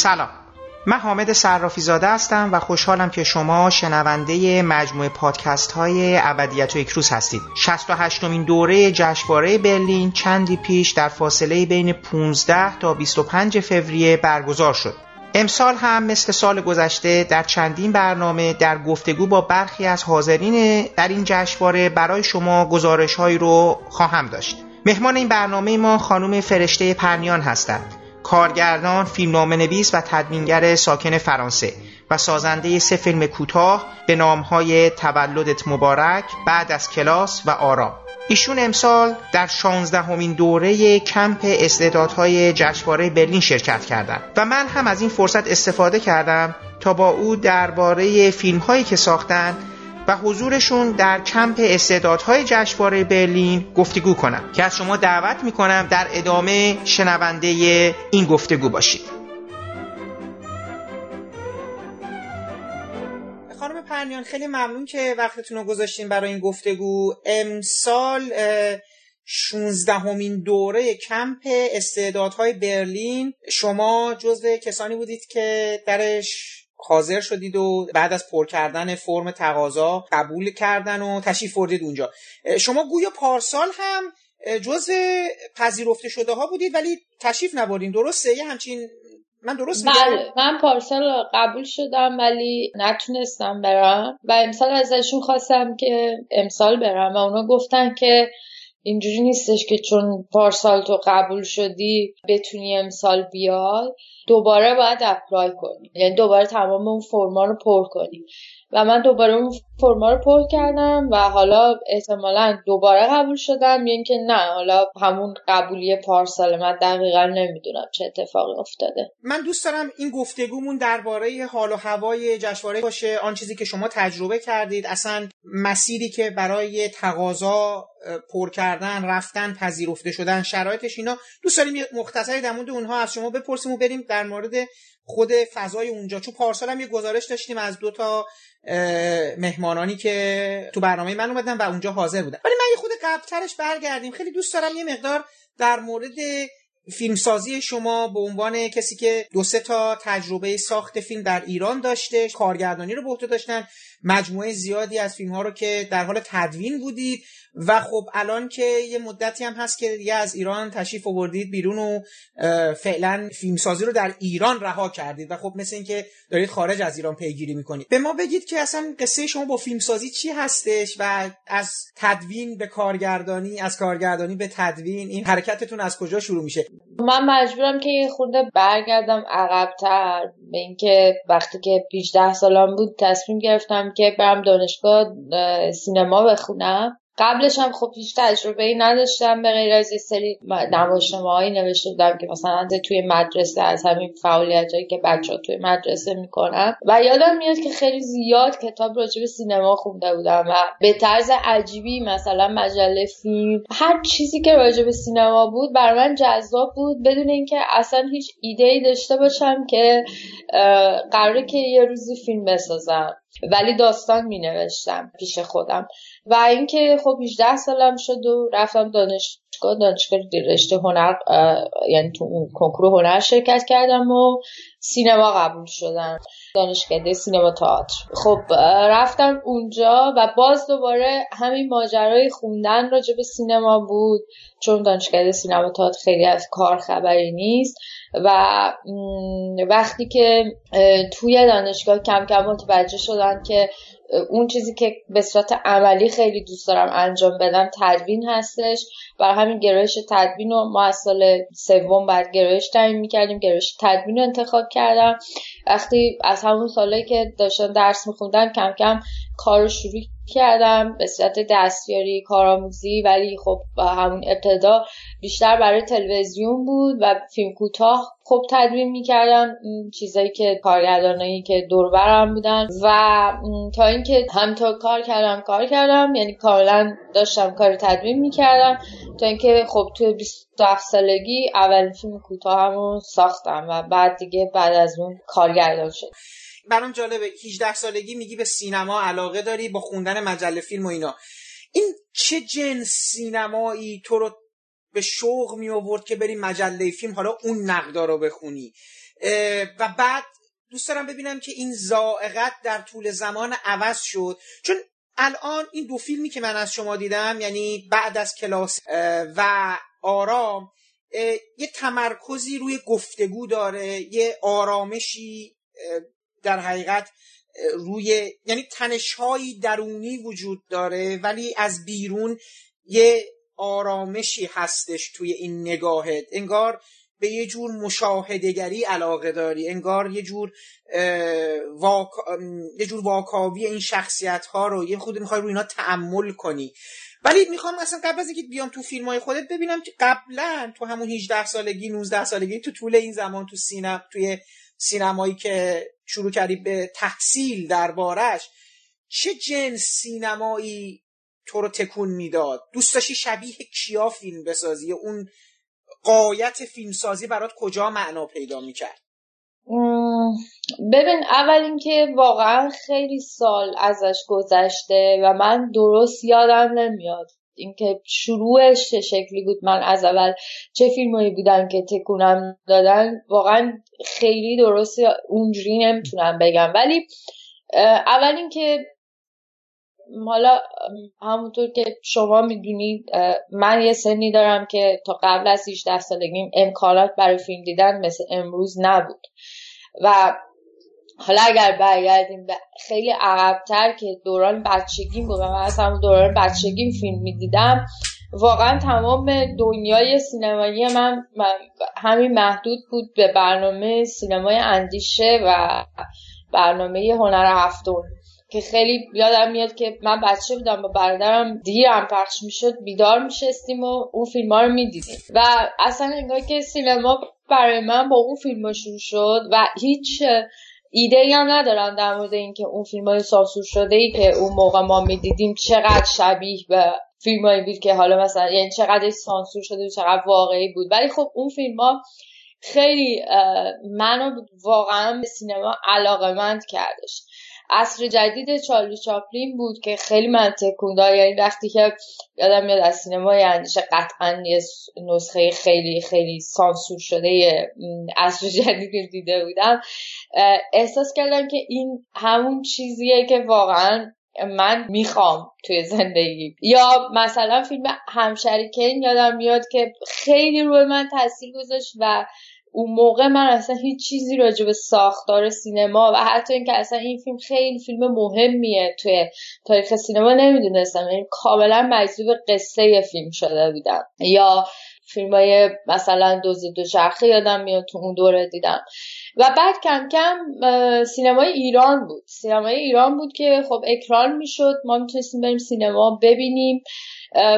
سلام. من حامد صرافی زاده هستم و خوشحالم که شما شنونده مجموعه پادکست های ابدیت و اکروز هستید. 68 مین دوره جشنواره برلین چندی پیش در فاصله بین 15 تا 25 فوریه برگزار شد. امسال هم مثل سال گذشته در چندین برنامه در گفتگو با برخی از حاضرین در این جشنواره برای شما گزارش هایی رو خواهم داشت. مهمان این برنامه ما خانم فرشته پرنیان هستند. کارگردان، فیلمنامه نویس و تدوینگر ساکن فرانسه و سازنده سه فیلم کوتاه به نامهای تولدت مبارک، بعد از کلاس و آرام. ایشون امسال در 16 همین دوره کمپ استعدادهای جشنواره برلین شرکت کردند و من هم از این فرصت استفاده کردم تا با او درباره فیلم هایی که ساختن و حضورشون در کمپ استعدادهای جشنواره برلین گفتگو کنم که از شما دعوت می‌کنم در ادامه شنونده این گفتگو باشید. خانم پرنیان خیلی ممنون که وقتتون رو گذاشتین برای این گفتگو. امسال 16 همین دوره کمپ استعدادهای برلین. شما جزو کسانی بودید که درش حاضر شدید و بعد از پر کردن فرم تقاضا قبول کردن و تشریف بردید اونجا. شما گویا پارسال هم جزء پذیرفته شده ها بودید ولی تشریف نبردین. درسته؟ یه همچین من درست بله من پارسال قبول شدم ولی نتونستم برم. و امسال ازشون خواستم که امسال برم و اونا گفتن که اینجوری نیستش که چون پارسال تو قبول شدی بتونی امسال بیای دوباره باید اپلای کنی. یعنی دوباره تمام اون فرما رو پر کنی. و من دوباره اون فرما رو پر کردم و حالا احتمالا دوباره قبول شدم یعنی که نه حالا همون قبولی پارسال من دقیقا نمی‌دونم چه اتفاقی افتاده. من دوست دارم این گفتگومون درباره حال و هوای جشنواره باشه آن چیزی که شما تجربه کردید اصلا مسیری که برای تقاضا پر کردن رفتن پذیرفته شدن شرایطش اینا. دوست داریم یه مختصری در مورد اونها از شما بپرسیم و بریم در مورد خود فضای اونجا. چون پارسال هم یه گزارش داشتیم از دو تا مهمانانی که تو برنامه من اومدن و اونجا حاضر بودن. ولی من یه خود قبلترش برگردیم. خیلی دوست دارم یه مقدار در مورد فیلمسازی شما به عنوان کسی که دو سه تا تجربه ساخت فیلم در ایران داشته کارگردانی رو به عهده داشتن. مجموعه زیادی از فیلم ها رو که در حال تدوین بودید. و خب الان که یه مدتی هم هست که دیگه از ایران تشریف آوردید بیرون و فعلا فیلمسازی رو در ایران رها کردید و خب مثل اینکه دارید خارج از ایران پیگیری می‌کنید. به ما بگید که اصلا قصه شما با فیلمسازی چی هستش و از تدوین به کارگردانی از کارگردانی به تدوین این حرکتتون از کجا شروع میشه؟ من مجبورم که یه خورده برگردم عقبتر به اینکه وقتی که 18 سالم بود تصمیم گرفتم که برم دانشگاه سینما بخونم. قبلش هم خب هیچ تجربه ای نداشتم به غیر از یه سری نمایشنامه‌هایی نوشته بودم که مثلا توی مدرسه از همین فعالیت هایی که بچه ها توی مدرسه می‌کنن. و یادم میاد که خیلی زیاد کتاب راجع به سینما خونده بودم و به طرز عجیبی مثلا مجله فیلم هر چیزی که راجع به سینما بود بر من جذاب بود بدون اینکه اصلا هیچ ایده ای داشته باشم که قراره که یه روزی فیلم بسازم. ولی داستان می نوشتم پیش خودم. و اینکه خب 18 سالم شد و رفتم دانشگاه دانشگاه رشته هنر یعنی تو اون کنکور هنر شرکت کردم و سینما قبول شدم. دانشکده سینما تئاتر. خب رفتم اونجا و باز دوباره همین ماجرای خوندن راجع به سینما بود چون دانشکده سینما تئاتر خیلی از کار خبری نیست و وقتی که توی دانشگاه کم کم متوجه شدن که اون چیزی که به صورت عملی خیلی دوست دارم انجام بدم تدوین هستش. برای همین گرایش تدوین رو ما از سال سوم بعد گرایش تعیین می‌کردیم. گرایش تدوین رو انتخاب کردم. وقتی از همون سالهایی که داشتم درس میخوندم کم کم کار رو شروع کردم به صورت دستیاری کارآموزی ولی خب همون ابتدا بیشتر برای تلویزیون بود و فیلم کوتاه خوب تدوین می‌کردم. چیزایی که کارگردانایی که دور برم بودن و تا اینکه همینطور کار کردم کار کردم. یعنی کاملا داشتم کار تدوین می‌کردم. تا اینکه خب توی 27 سالگی اول فیلم کوتاهمو ساختم و بعد دیگه بعد از اون کارگردان شد برام جالبه. 18 سالگی میگی به سینما علاقه داری با خوندن مجله فیلم و اینا. این چه جنس سینمایی تو رو به شوق می آورد که بری مجله فیلم؟ حالا اون نقدا رو بخونی. و بعد دوست دارم ببینم که این زائقت در طول زمان عوض شد. چون الان این دو فیلمی که من از شما دیدم یعنی بعد از کلاس و آرام یه تمرکزی روی گفتگو داره یه آرامشی در حقیقت روی یعنی تنشهایی درونی وجود داره ولی از بیرون یه آرامشی هستش توی این نگاهت. انگار به یه جور مشاهدگری علاقه داری انگار یه جور یه جور واکاوی این شخصیت ها رو یه خود می‌خوای روی اینا تعمل کنی. ولی می‌خوام اصلا قبل از اینکه بیام تو فیلم های خودت ببینم که قبلا تو همون 18 سالگی 19 سالگی تو طول این زمان تو سینما توی سینمایی که شروع کردی به تحصیل دربارش چه جنس سینمایی تو رو تکون می‌داد؟ دوست داشتی شبیه کیا فیلم بسازی؟ اون قایت فیلمسازی برات کجا معنا پیدا می‌کرد؟ ببین اول اینکه واقعا خیلی سال ازش گذشته و من درست یادم نمیاد. اینکه شروعش چه شکلی بود من از اول چه فیلمایی بودن که تکونم دادن واقعا خیلی درست اونجوری نمی‌تونم بگم. ولی اول اینکه حالا همونطور که شما می‌دونید من یه سنی دارم که تا قبل از 18 سالگیم امکانات برای فیلم دیدن مثل امروز نبود. و حالا اگر برگردیم خیلی عقبتر که دوران بچگیم بود من از همون دوران بچگیم فیلم می‌دیدم واقعا تمام دنیای سینمایی من همین محدود بود به برنامه سینمای اندیشه و برنامه هنر هفتم که خیلی یادم میاد که من بچه بودم با برادرم دیرم پخش می‌شد بیدار میشستیم و اون فیلم ها رو می‌دیدیم. و اصلا انگار که سینما برای من با اون فیلم شروع شد و هیچ ایده ای هم ندارم در مورد اینکه اون فیلم های سانسور شده ای که اون موقع ما می‌دیدیم چقدر شبیه به فیلم هایی بود که حالا مثلا یعنی چقدر سانسور شده و چقدر واقعی بود. ولی خب اون فیلم ها خیلی منو واقعا به سینما علاقه کردش. عصر جدید چارلی چاپلین بود که خیلی من تکون یعنی وقتی که یادم میاد از سینمای اندیشه قطعا یه نسخه خیلی خیلی سانسور شده عصر جدید دیده بودم. احساس کردم که این همون چیزیه که واقعا من می‌خوام توی زندگی. یا مثلا فیلم همشریکین یادم میاد که خیلی روی من تاثیر گذاشت و اون موقع من اصلا هیچ چیزی راجع به ساختار سینما و حتی اینکه اصلا این فیلم خیلی فیلم مهمیه توی تاریخ سینما نمی‌دونستم. یعنی کاملا مجذوب قصه فیلم شده بودم. یا فیلم های مثلا دوز دو شرخه یادم میاد تو اون دوره دیدم. و بعد کم کم سینمای ایران بود. سینمای ایران بود که خب اکران می‌شد. ما می‌تونستیم بریم سینما ببینیم.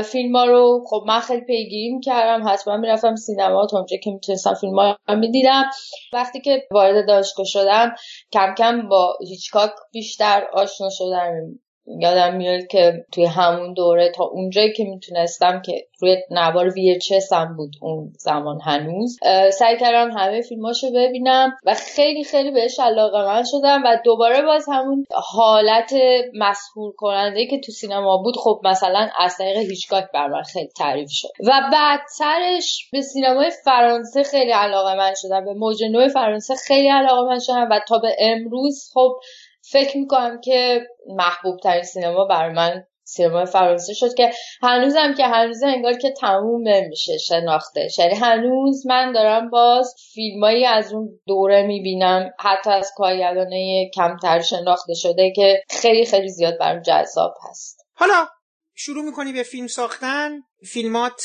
فیلم ها رو خب من خیلی پیگیری می‌کردم. حتما می‌رفتم سینما تا اونجا که می‌تونستم فیلم ها رو می‌دیدم. وقتی که وارد دانشگاه شدم کم کم با هیچکاک بیشتر آشنا شدم. یادم میاد که توی همون دوره تا اونجایی که می‌تونستم که روی نوار VHS هم بود اون زمان هنوز سعی کردم همه فیلماشو ببینم و خیلی خیلی بهش علاقه من شدم و دوباره باز همون حالت مسهور کننده که تو سینما بود خب مثلا از طریق هیچگاه بر من خیلی تعریف شد. و بعدترش به سینمای فرانسه خیلی علاقه من شدم به موج فرانسه خیلی علاقه من شدم و تا به امروز خب فکر می‌کنم که محبوب ترین سینما برای من سینما فرانسه شد که هنوزم که هنوز انگار که تموم نمیشه شناخته. یعنی هنوز من دارم باز فیلمایی از اون دوره می‌بینم حتی از کارگردانه کمتر شناخته شده که خیلی خیلی زیاد برام جذاب هست. حالا شروع می‌کنی به فیلم ساختن فیلمات.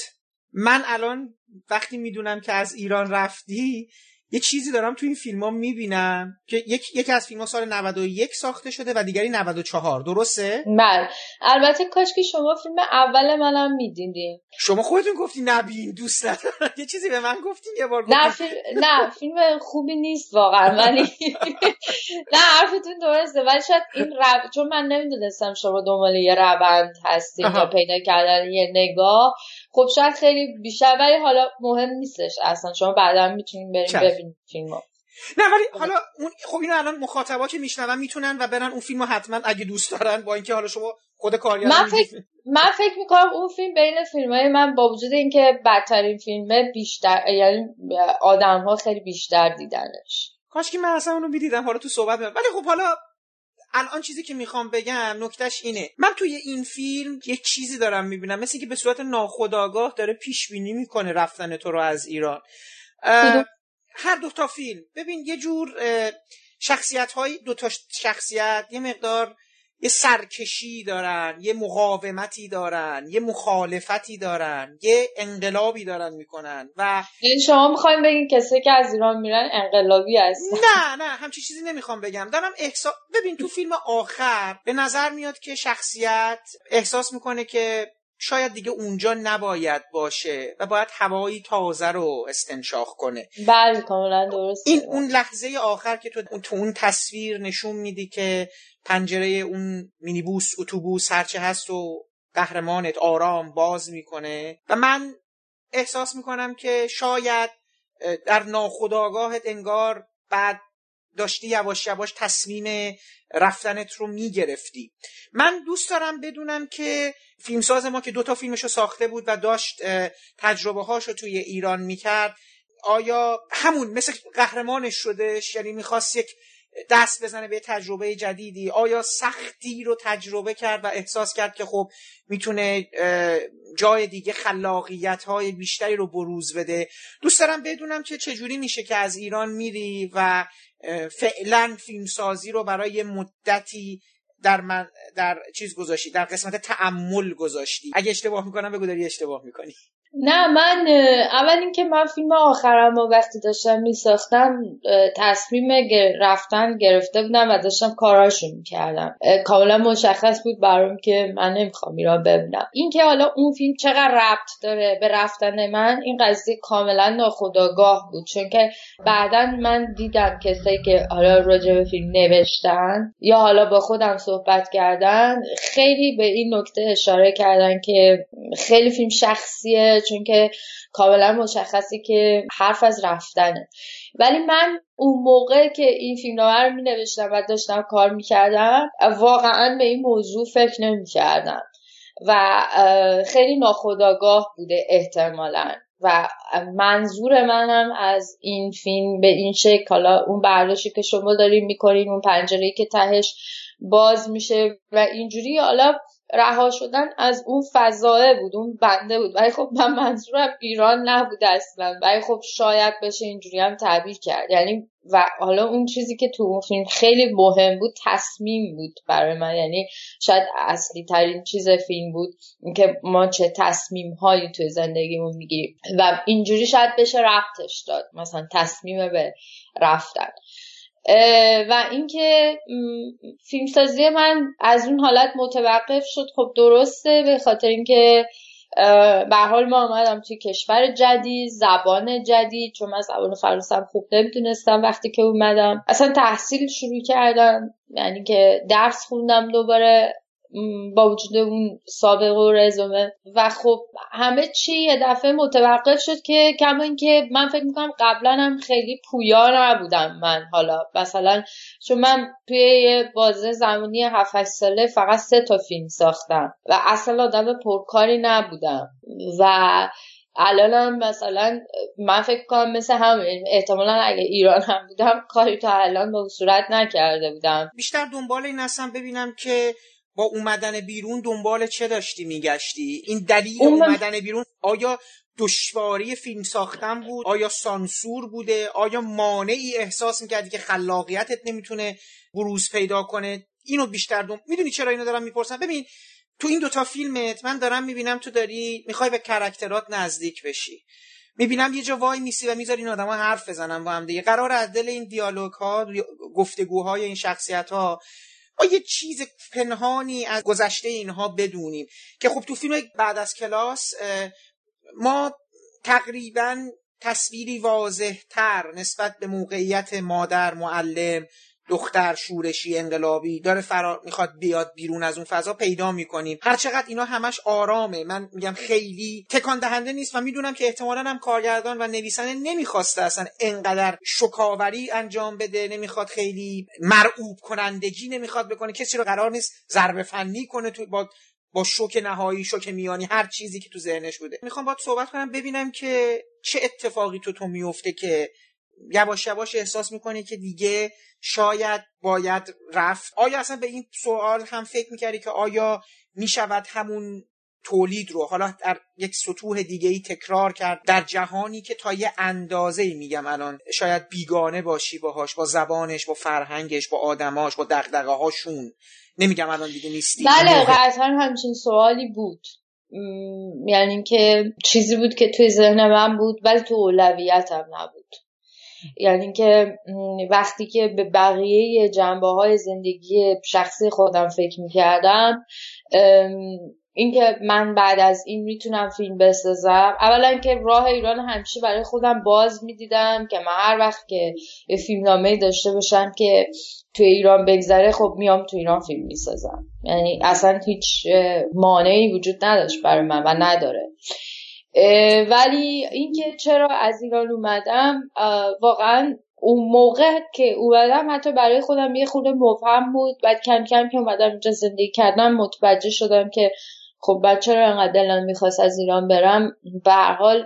من الان وقتی می‌دونم که از ایران رفتی یه چیزی دارم تو این فیلم ها می‌بینم که یک یکی از فیلم ها سال 91 ساخته شده و دیگری 94 درسته؟ بله. البته کاش که شما فیلم اول منم می‌دیدین. شما خودتون گفتی نبین دوست ندارم. یه چیزی به من گفتین یه بار نه فیلم... نه فیلم خوبی نیست واقعا ولی نه حرفتون درسته ولی شاید این رب... چون من نمی‌دونستم شما دنبال یه روند هستین یا پیدا کردن یه نگاه. خب شاید خیلی بیشتر ولی حالا مهم نیستش اصلا. شما بعدا می‌تونین بریم ببینید فیلمو. نه ولی حالا اون خب اینو الان مخاطبا که میشنون می‌تونن و برن اون فیلمو حتما اگه دوست دارن با اینکه حالا شما خود کارگردان من فکر من فکر می‌کنم اون فیلم بین فیلم های من با وجود اینکه بدترین فیلمه بیشتر یعنی آدم ها خیلی بیشتر دیدنش. کاش که من اصلا اونو می‌دیدم حالا تو صحبت ولی خب حالا الان چیزی که می‌خوام بگم نکتهش اینه. من توی این فیلم یه چیزی دارم می‌بینم مثل که به صورت ناخودآگاه داره پیش بینی می‌کنه رفتن تو رو از ایران. هر دو تا فیلم. ببین یه جور شخصیت های دو تا شخصیت یه مقدار یه سرکشی دارن یه مقاومتی دارن یه مخالفتی دارن یه انقلابی دارن می‌کنن و یعنی شما می‌خوایم بگین کسی که از ایران میرن انقلابی هست نه نه همچی چیزی نمی‌خوام بگم. دارم احساس ببین تو فیلم آخر به نظر میاد که شخصیت احساس می‌کنه که شاید دیگه اونجا نباید باشه و باید هوایی تازه رو استنشاق کنه. بله کاملا درست این اون لحظه آخر که تو تو اون تصویر نشون میدی که پنجره اون مینیبوس اتوبوس هرچه هست و قهرمانت آرام باز می‌کنه. و من احساس می‌کنم که شاید در ناخودآگاهت انگار بعد داشتی یواش یواش تصمیم رفتنت رو می‌گرفتی. من دوست دارم بدونم که فیلمساز ما که دوتا فیلمش رو ساخته بود و داشت تجربه هاش رو توی ایران می‌کرد آیا همون مثل قهرمانش شدش یعنی می‌خواست یک دست بزنه به تجربه جدیدی. آیا سختی رو تجربه کرد و احساس کرد که خب می‌تونه جای دیگه خلاقیت های بیشتری رو بروز بده؟ دوست دارم بدونم که چجوری میشه که از ایران میری و فعلا فیلمسازی رو برای مدتی در من در چیز گذاشتی در قسمت تعمل گذاشتی. اگه اشتباه می‌کنم بگو داری اشتباه می‌کنی. نه من اول اینکه من فیلم آخرم و وقتی داشتم میساختم تصمیم رفتن گرفته بودم و داشتم کاراشو می‌کردم. کاملا مشخص بود برام که من نمی‌خوام ایران ببینم اینکه حالا اون فیلم چقدر ربط داره به رفتن من این قضیه کاملا ناخداگاه بود. چون که بعدا من دیدم کسایی که حالا راجع به فیلم نوشتن یا حالا با خودم صحبت کردن خیلی به این نکته اشاره کردن که خیلی فیلم شخصیه چون که کاملا مشخصی که حرف از رفتنه. ولی من اون موقع که این فیلم رو می نوشتم و داشتم کار می کردم واقعا به این موضوع فکر نمی کردم و خیلی ناخداگاه بوده احتمالا. و منظور منم از این فیلم به این شکل حالا اون برداشتی که شما دارین می‌کنین اون پنجره که تهش باز میشه و اینجوری حالا رها شدن از اون فضایه بود اون بنده بود. ولی خب من منظورم ایران نبود اصلا. ولی خب شاید بشه اینجوری هم تعبیر کرد. یعنی و حالا اون چیزی که تو اون فیلم خیلی مهم بود تصمیم بود برای من. یعنی شاید اصلی ترین چیز فیلم بود که ما چه تصمیم هایی توی زندگیمون می‌گیریم. و اینجوری شاید بشه رفتش داد. مثلا تصمیم به رفتن. و اینکه فیلمسازی من از اون حالت متوقف شد. خب درسته به خاطر اینکه به حال ما آمدم توی کشور جدید زبان جدید چون من زبان فرانسه خوب نمی‌تونستم وقتی که اومدم. اصلا تحصیل شروع کردم یعنی که درس خوندم دوباره. با وجود اون سابقه و رزومه. و خب همه چی یه دفعه متوقف شد که کما اینکه من فکر می‌کنم قبلا هم خیلی پویا نبودم من. حالا مثلا چون من توی یه بازه زمانی 7 ساله فقط سه تا فیلم ساختم و اصلا آدم پرکاری نبودم. و الانم مثلا من فکر کنم مثل هم احتمالا اگه ایران هم بودم کاری تا الان به صورت نکرده بودم. بیشتر دنبال این هستم ببینم که با اومدن بیرون دنبال چه داشتی میگشتی؟ این دلیل اومدن بیرون آیا دشواری فیلم ساختن بود؟ آیا سانسور بوده؟ آیا مانعی احساس می‌کردی که خلاقیتت نمی‌تونه بروز پیدا کنه؟ اینو بیشتر دم... می‌دونی چرا اینو دارم می‌پرسم؟ ببین تو این دوتا فیلمت من دارم می‌بینم تو داری می‌خوای به کرکترات نزدیک بشی. می‌بینم یه جا وای میسی و می‌ذاری این آدما حرف بزنن با هم دیگه. قرار از دل این دیالوگ ها گفتگوهای این شخصیت ها ما یه چیز پنهانی از گذشته اینها بدونیم که خب تو فیلم بعد از کلاس ما تقریبا تصویری واضح تر نسبت به موقعیت مادر معلم دختر شورشی انقلابی داره فرار می‌خواد بیاد بیرون از اون فضا پیدا می‌کنیم. هر چقدر اینا همش آرامه. من میگم خیلی تکان دهنده نیست و می‌دونم که احتمالا هم کارگردان و نویسنده نمی‌خواسته اصلا انقدر شکاوری انجام بده نمی‌خواد خیلی مرعوب کنندگی نمی‌خواد بکنه. کسی رو قرار نیست ضربه فنی کنه تو با با شوک نهایی شوک میانی هر چیزی که تو ذهنش بوده. می‌خوام باید صحبت کنم ببینم که چه اتفاقی تو تو میفته که یواش یواش احساس می‌کنی که دیگه شاید باید رفت. آیا اصلا به این سوال هم فکر می‌کردی که آیا می‌شود همون تولید رو حالا در یک سطوح دیگه ای تکرار کرد در جهانی که تا یه اندازه ای میگم الان شاید بیگانه باشی باهاش با زبانش با فرهنگش با آدماش با دقدقه هاشون نمیگم الان دیگه نیستی. بله قطعا همچین سوالی بود. یعنی که چیزی بود که توی ذهن من بود ولی تو اولویتم نبود. یعنی که وقتی که به بقیه جنبه های زندگی شخصی خودم فکر می‌کردم اینکه من بعد از این می‌تونم فیلم بسازم. اولا که راه ایران همیشه برای خودم باز می‌دیدم که من هر وقت که یه فیلم نامه داشته باشم که توی ایران بگذره خب میام تو ایران فیلم می‌سازم. یعنی اصلا هیچ مانعی وجود نداشت برای من و نداره. ولی اینکه چرا از ایران اومدم واقعا اون موقع که اومدم حتی برای خودم یه خود مبهم بود. بعد کم کم که اومدم اینجا زندگی کردم متوجه شدم که خب بچه رو انقدر دلم می‌خواست از ایران برم؟ به حال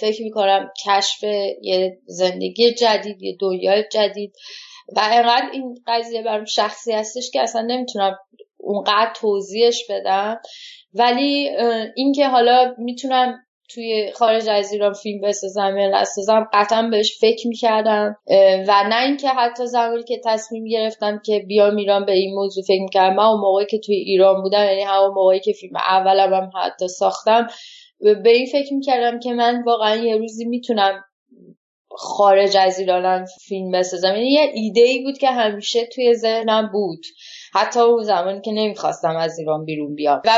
فکر می‌کنم کشف یه زندگی جدید یه دنیای جدید. و انقدر این قضیه برام شخصی هستش که اصلا نمی‌تونم اونقدر توضیحش بدم. ولی اینکه حالا می‌تونم توی خارج از ایران فیلم بسازم یا نسازم قطعا بهش فکر می‌کردم. و نه اینکه حتی زمانی که تصمیم گرفتم که بیام ایران به این موضوع فکر می‌کردم من اون موقعی که توی ایران بودم یعنی همون موقعی که فیلم اولم هم حتی ساختم به این فکر می‌کردم که من واقعا یه روزی می‌تونم خارج از ایرانم فیلم بسازم. یعنی یه ایده ای بود که همیشه توی ذهنم بود. حتی اون زمانی که نمی‌خواستم از ایران بیرون بیام. و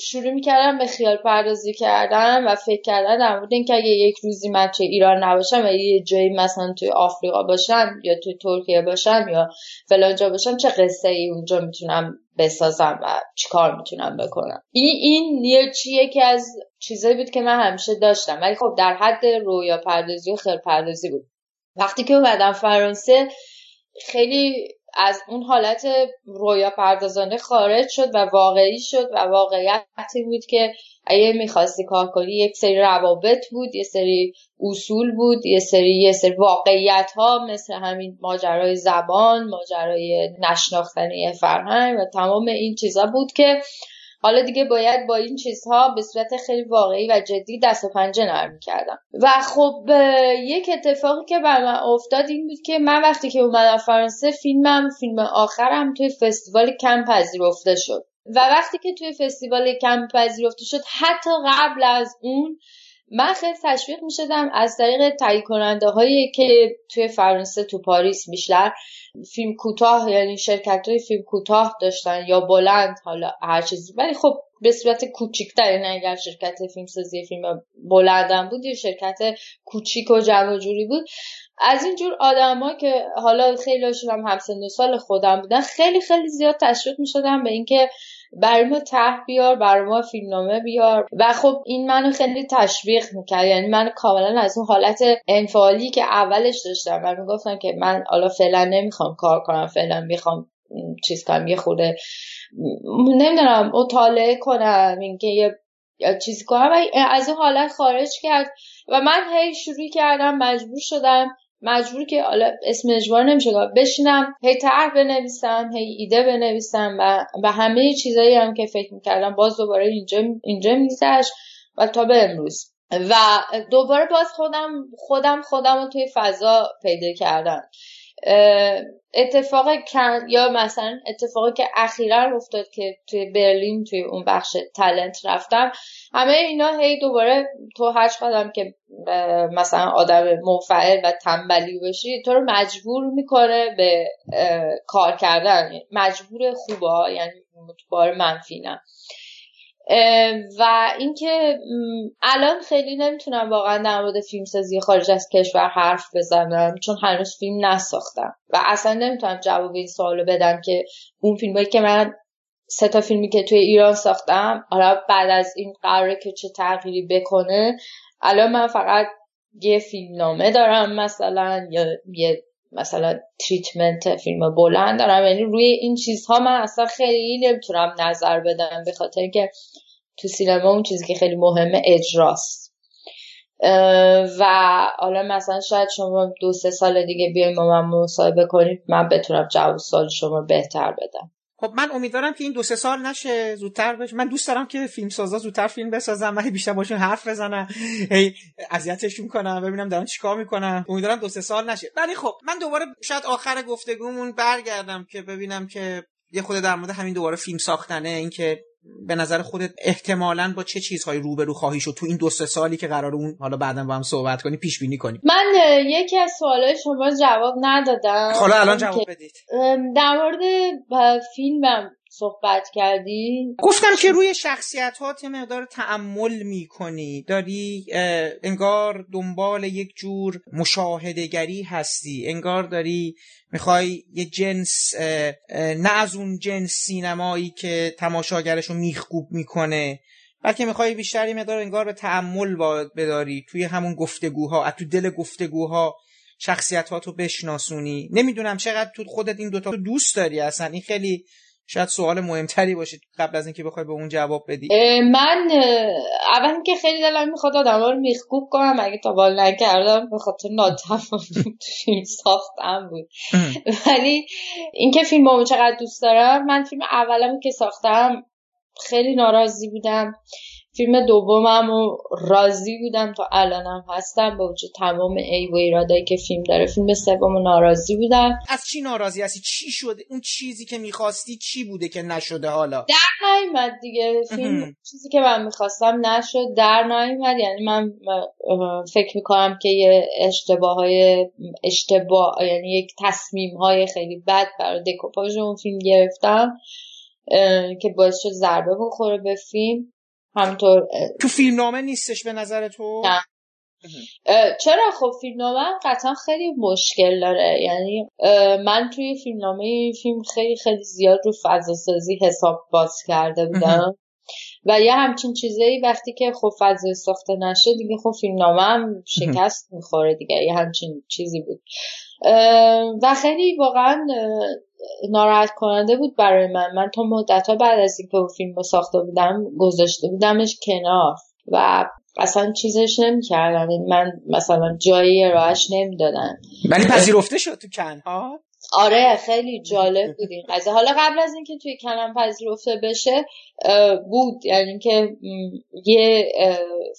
شروع می‌کردم به خیال پردازی کردن و فکر کردن در مورد اینکه اگه یک روزی من توی ایران نباشم و یه جایی مثلا توی آفریقا باشم یا توی ترکیه باشم یا فلان جا باشم چه قصه ای اونجا می‌تونم بسازم و چیکار می‌تونم بکنم؟ این این یه یکی از چیزایی بود که من همیشه داشتم. ولی خب در حد رویا پردازی و خیال پردازی بود. وقتی که اومدم فرانسه خیلی از اون حالت رویا پردازانه خارج شد و واقعی شد و واقعیتی بود که اگه می‌خواستی کار کنی یک سری روابط بود یه سری اصول بود یه سری یه سری واقعیت ها مثل همین ماجرای زبان ماجرای نشناختنی فرهنگ و تمام این چیزا بود که حالا دیگه باید با این چیزها به صورت خیلی واقعی و جدی دست و پنجه نرم کردم و خب یک اتفاقی که بر من افتاد این بود که من وقتی که اومدم فرانسه فیلمم فیلم آخرم توی فستیوال کم پذیرفته شد. و وقتی که توی فستیوال کم پذیرفته شد حتی قبل از اون من خیلی تشویق می شدم از طریق تهیه کننده هایی که توی فرانسه تو پاریس بیشتر فیلم کوتاه یعنی شرکت های فیلم کوتاه داشتن یا بلند حالا هر چیزی ولی خب به صورت کوچیکتر یعنی اگر شرکت فیلم سازی فیلم بلندم بود یا شرکت کوچیک و جمع جوری بود. از اینجور آدما که حالا خیلی هم همسن سال خودم بودن خیلی خیلی زیاد تشویق می شدم به اینکه برای ما ته بیار برای ما فیلمنامه بیار. و خب این منو خیلی تشویق می‌کرد. یعنی من کاملا از اون حالت انفعالی که اولش داشتم. من می‌گفتم که من حالا فعلا نمی‌خوام کار کنم فعلا می‌خوام چیز کنم یه خوده نمی‌دونم مطالعه کنم اینکه یه چیزی کنم. و از اون حالت خارج کرد. و من هی شروع کردم مجبور شدم مجبور که حالا اسم اجبار نمیشه بشینم هی طرح بنویسم هی ایده بنویسم و به همه چیزایی هم که فکر می‌کردم باز دوباره اینجا اینجا میگذشت و تا به امروز. و دوباره باز خودم خودم خودم رو توی فضا پیدا کردم. اتفاق یا مثلا اتفاقی که اخیرا افتاد که توی برلین توی اون بخش تلنت رفتم همه اینا هی دوباره تو هر قدم که مثلا آدم منفعل و تنبلی باشی تو رو مجبور می‌کنه به کار کردن. مجبور خوبه یعنی بار منفی نه. و اینکه الان خیلی نمی‌تونم واقعا در مورد فیلمسازی خارج از کشور حرف بزنم چون هنوز فیلم نساختم. و اصلا نمی‌تونم جواب این سوالو بدم که اون فیلمایی که من سه تا فیلمی که توی ایران ساختم حالا بعد از این قراره که چه تغییری بکنه الان من فقط یه فیلم نامه دارم مثلا یا یه مثلا تریتمنت فیلم بلند دارم. یعنی روی این چیزها من اصلا خیلی نمی‌تونم نظر بدم به خاطر که تو سینما اون چیزی که خیلی مهمه اجراست. و حالا مثلا شاید شما دو سه سال دیگه بیایم با من مصاحبه کنید من بتونم جواب سال شما بهتر بدم. خب من امیدوارم که این دو سه سال نشه زودتر بشه. من دوست دارم که فیلم سازا زودتر فیلم بسازم من بیشتر باشون حرف بزنم هی اذیتشون کنم ببینم دارن چیکار می‌کنم امیدوارم دو سه سال نشه. ولی خب من دوباره شاید آخر گفتگومون برگردم که ببینم که یه خود در مورد همین دوباره فیلم ساختنه. اینکه به نظر خودت احتمالا با چه چیزهایی روبرو خواهی شد تو این دو سه سالی که قرار اون حالا بعدا با هم صحبت کنی پیش بینی کنی؟ من یکی از سوالای شما جواب ندادم. حالا الان جواب بدید. در مورد فیلمم. صحبت کردی؟ گفتم که روی شخصیت ها یه مقدار تعمل می‌کنی. داری انگار دنبال یک جور مشاهدگری هستی. انگار داری می‌خوای یه جنس نه از اون جنس سینمایی که تماشاگرش رو میخکوب می‌کنه بلکه می‌خوای بیشتر یه مقدار انگار به تعمل بداری. توی همون گفتگوها تو دل گفتگوها شخصیت رو بشناسونی. نمی‌دونم چقدر تو خودت این دوتا دوست داری اصلا. این خیلی شاید سوال مهمتری باشه قبل از اینکه بخوای به اون جواب بدی. من اول که خیلی دلم می‌خواد آدم رو میخکوب کنم اگه تا بال نکردم به خاطر فیلم ساختم بود. ولی اینکه فیلم چقدر دوست دارم من فیلم اولم که ساختم خیلی ناراضی بودم. فیلم دومم و راضی بودم تا الانم هستم با وجود تمام ای و ایرادایی که فیلم داره. فیلم سوم ناراضی بودم. از چی ناراضی هستی؟ چی شده؟ اون چیزی که می‌خواستی چی بوده که نشده حالا؟ در نیومد دیگه. فیلم چیزی که من می‌خواستم نشد در نیومد. یعنی من فکر می‌کنم که یه اشتباه های اشتباه یعنی یک تصمیم های خیلی بد برای دکوپاژ اون فیلم گرفتم که باعث شد ضربه بخوره به فیلم. همطور تو فیلم نامه نیستش به نظر تو؟ نه. چرا؟ خب فیلمنامه قطعا خیلی مشکل داره. یعنی من توی فیلمنامه این فیلم خیلی خیلی زیاد رو فضا سازی حساب باز کرده بودم. و یه همچین چیزایی وقتی که خب فضا ساخته نشه دیگه خب فیلمنامه هم شکست می‌خوره دیگه. یه همچین چیزی بود. و خیلی واقعا ناراحت کننده بود برای من. من تا مدت ها بعد از اینکه فیلم رو ساخته بودم گذاشته بودمش کنار. و اصلا چیزش نمی‌کردن. من مثلا جایی راهش نمی‌دادن. ولی پذیرفته شد تو کنها آره خیلی جالب بود این قضیه. حالا قبل از اینکه توی کنم پذیرفته بشه بود یعنی که یه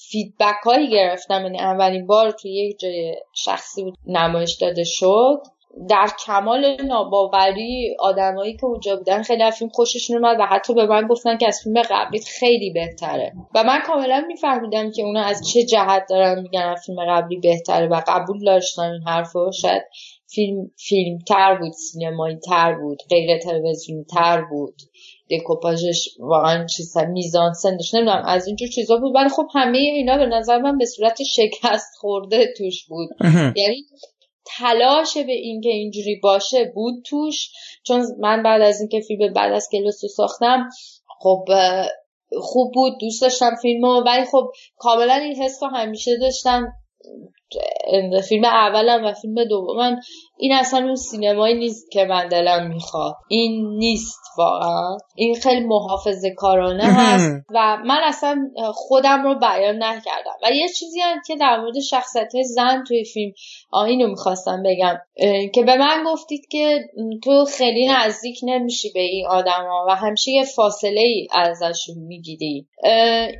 فیدبک هایی گرفتم. یعنی اولین بار توی یک جای شخصی بود نمایش داده شد. در کمال ناباوری آدمایی که اونجا بودن خیلی از فیلم خوششون اومد و حتی به من گفتن که از فیلم قبلیت خیلی بهتره. و من کاملا میفهمیدم که اونا از چه جهت دارن میگن از فیلم قبلی بهتره و قبول داشتم این حرفو. شاید فیلم فیلم تر بود سینمایی تر بود غیر تلویزیونی تر بود. دکوپاژش واقعا چیز میزان سندش نمی‌دونم از اینجور چیزا بود. ولی خب همه اینا به نظر من به صورت شکست خورده توش بود. یعنی تلاش به اینکه اینجوری باشه بود توش. چون من بعد از اینکه فیلم بعد از کلاس رو ساختم خب خوب بود دوست داشتم فیلمو. ولی خب کاملا این حس رو همیشه داشتم. فیلم اولم و فیلم دومم. این اصلا اون سینمایی نیست که من دلم می‌خواد. این نیست واقعا. این خیلی محافظه کارانه هست و من اصلا خودم رو بیان نکردم. و یه چیزی هم که در مورد شخصیت زن توی فیلم اینو می‌خواستم بگم. که به من گفتید که تو خیلی نزدیک نمیشی به این آدم ها و همیشه یه فاصله ای ازشون می‌گیری.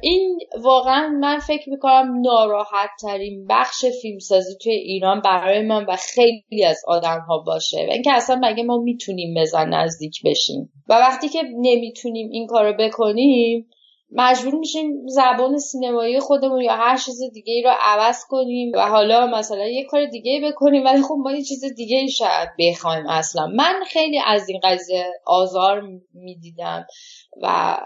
این واقعا من فکر می‌کنم ناراحت ترین بخش فیلمسازی توی ایران برای من و خیلی از آدم ها باشه. و اینکه اصلا مگه ما می‌تونیم بزن نزدیک بشیم. و وقتی که نمی‌تونیم این کارو بکنیم مجبور میشیم زبان سینمایی خودمون یا هر چیز دیگه ای رو عوض کنیم و حالا مثلا یه کار دیگه بکنیم ولی خب ما یه چیز دیگه ای شاید بخوایم اصلا. من خیلی از این قضیه آزار می‌دیدم و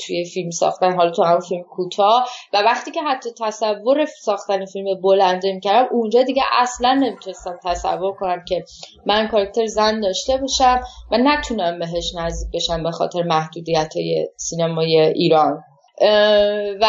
توی فیلم ساختن حالا تو هم فیلم کوتاه. و وقتی که حتی تصور ساختن فیلم بلند می‌کردم اونجا دیگه اصلا نمی‌تونستم تصور کنم که من کارکتر زن داشته باشم و نتونم بهش نزدیک بشم به خاطر محدودیت سینمای ایران. و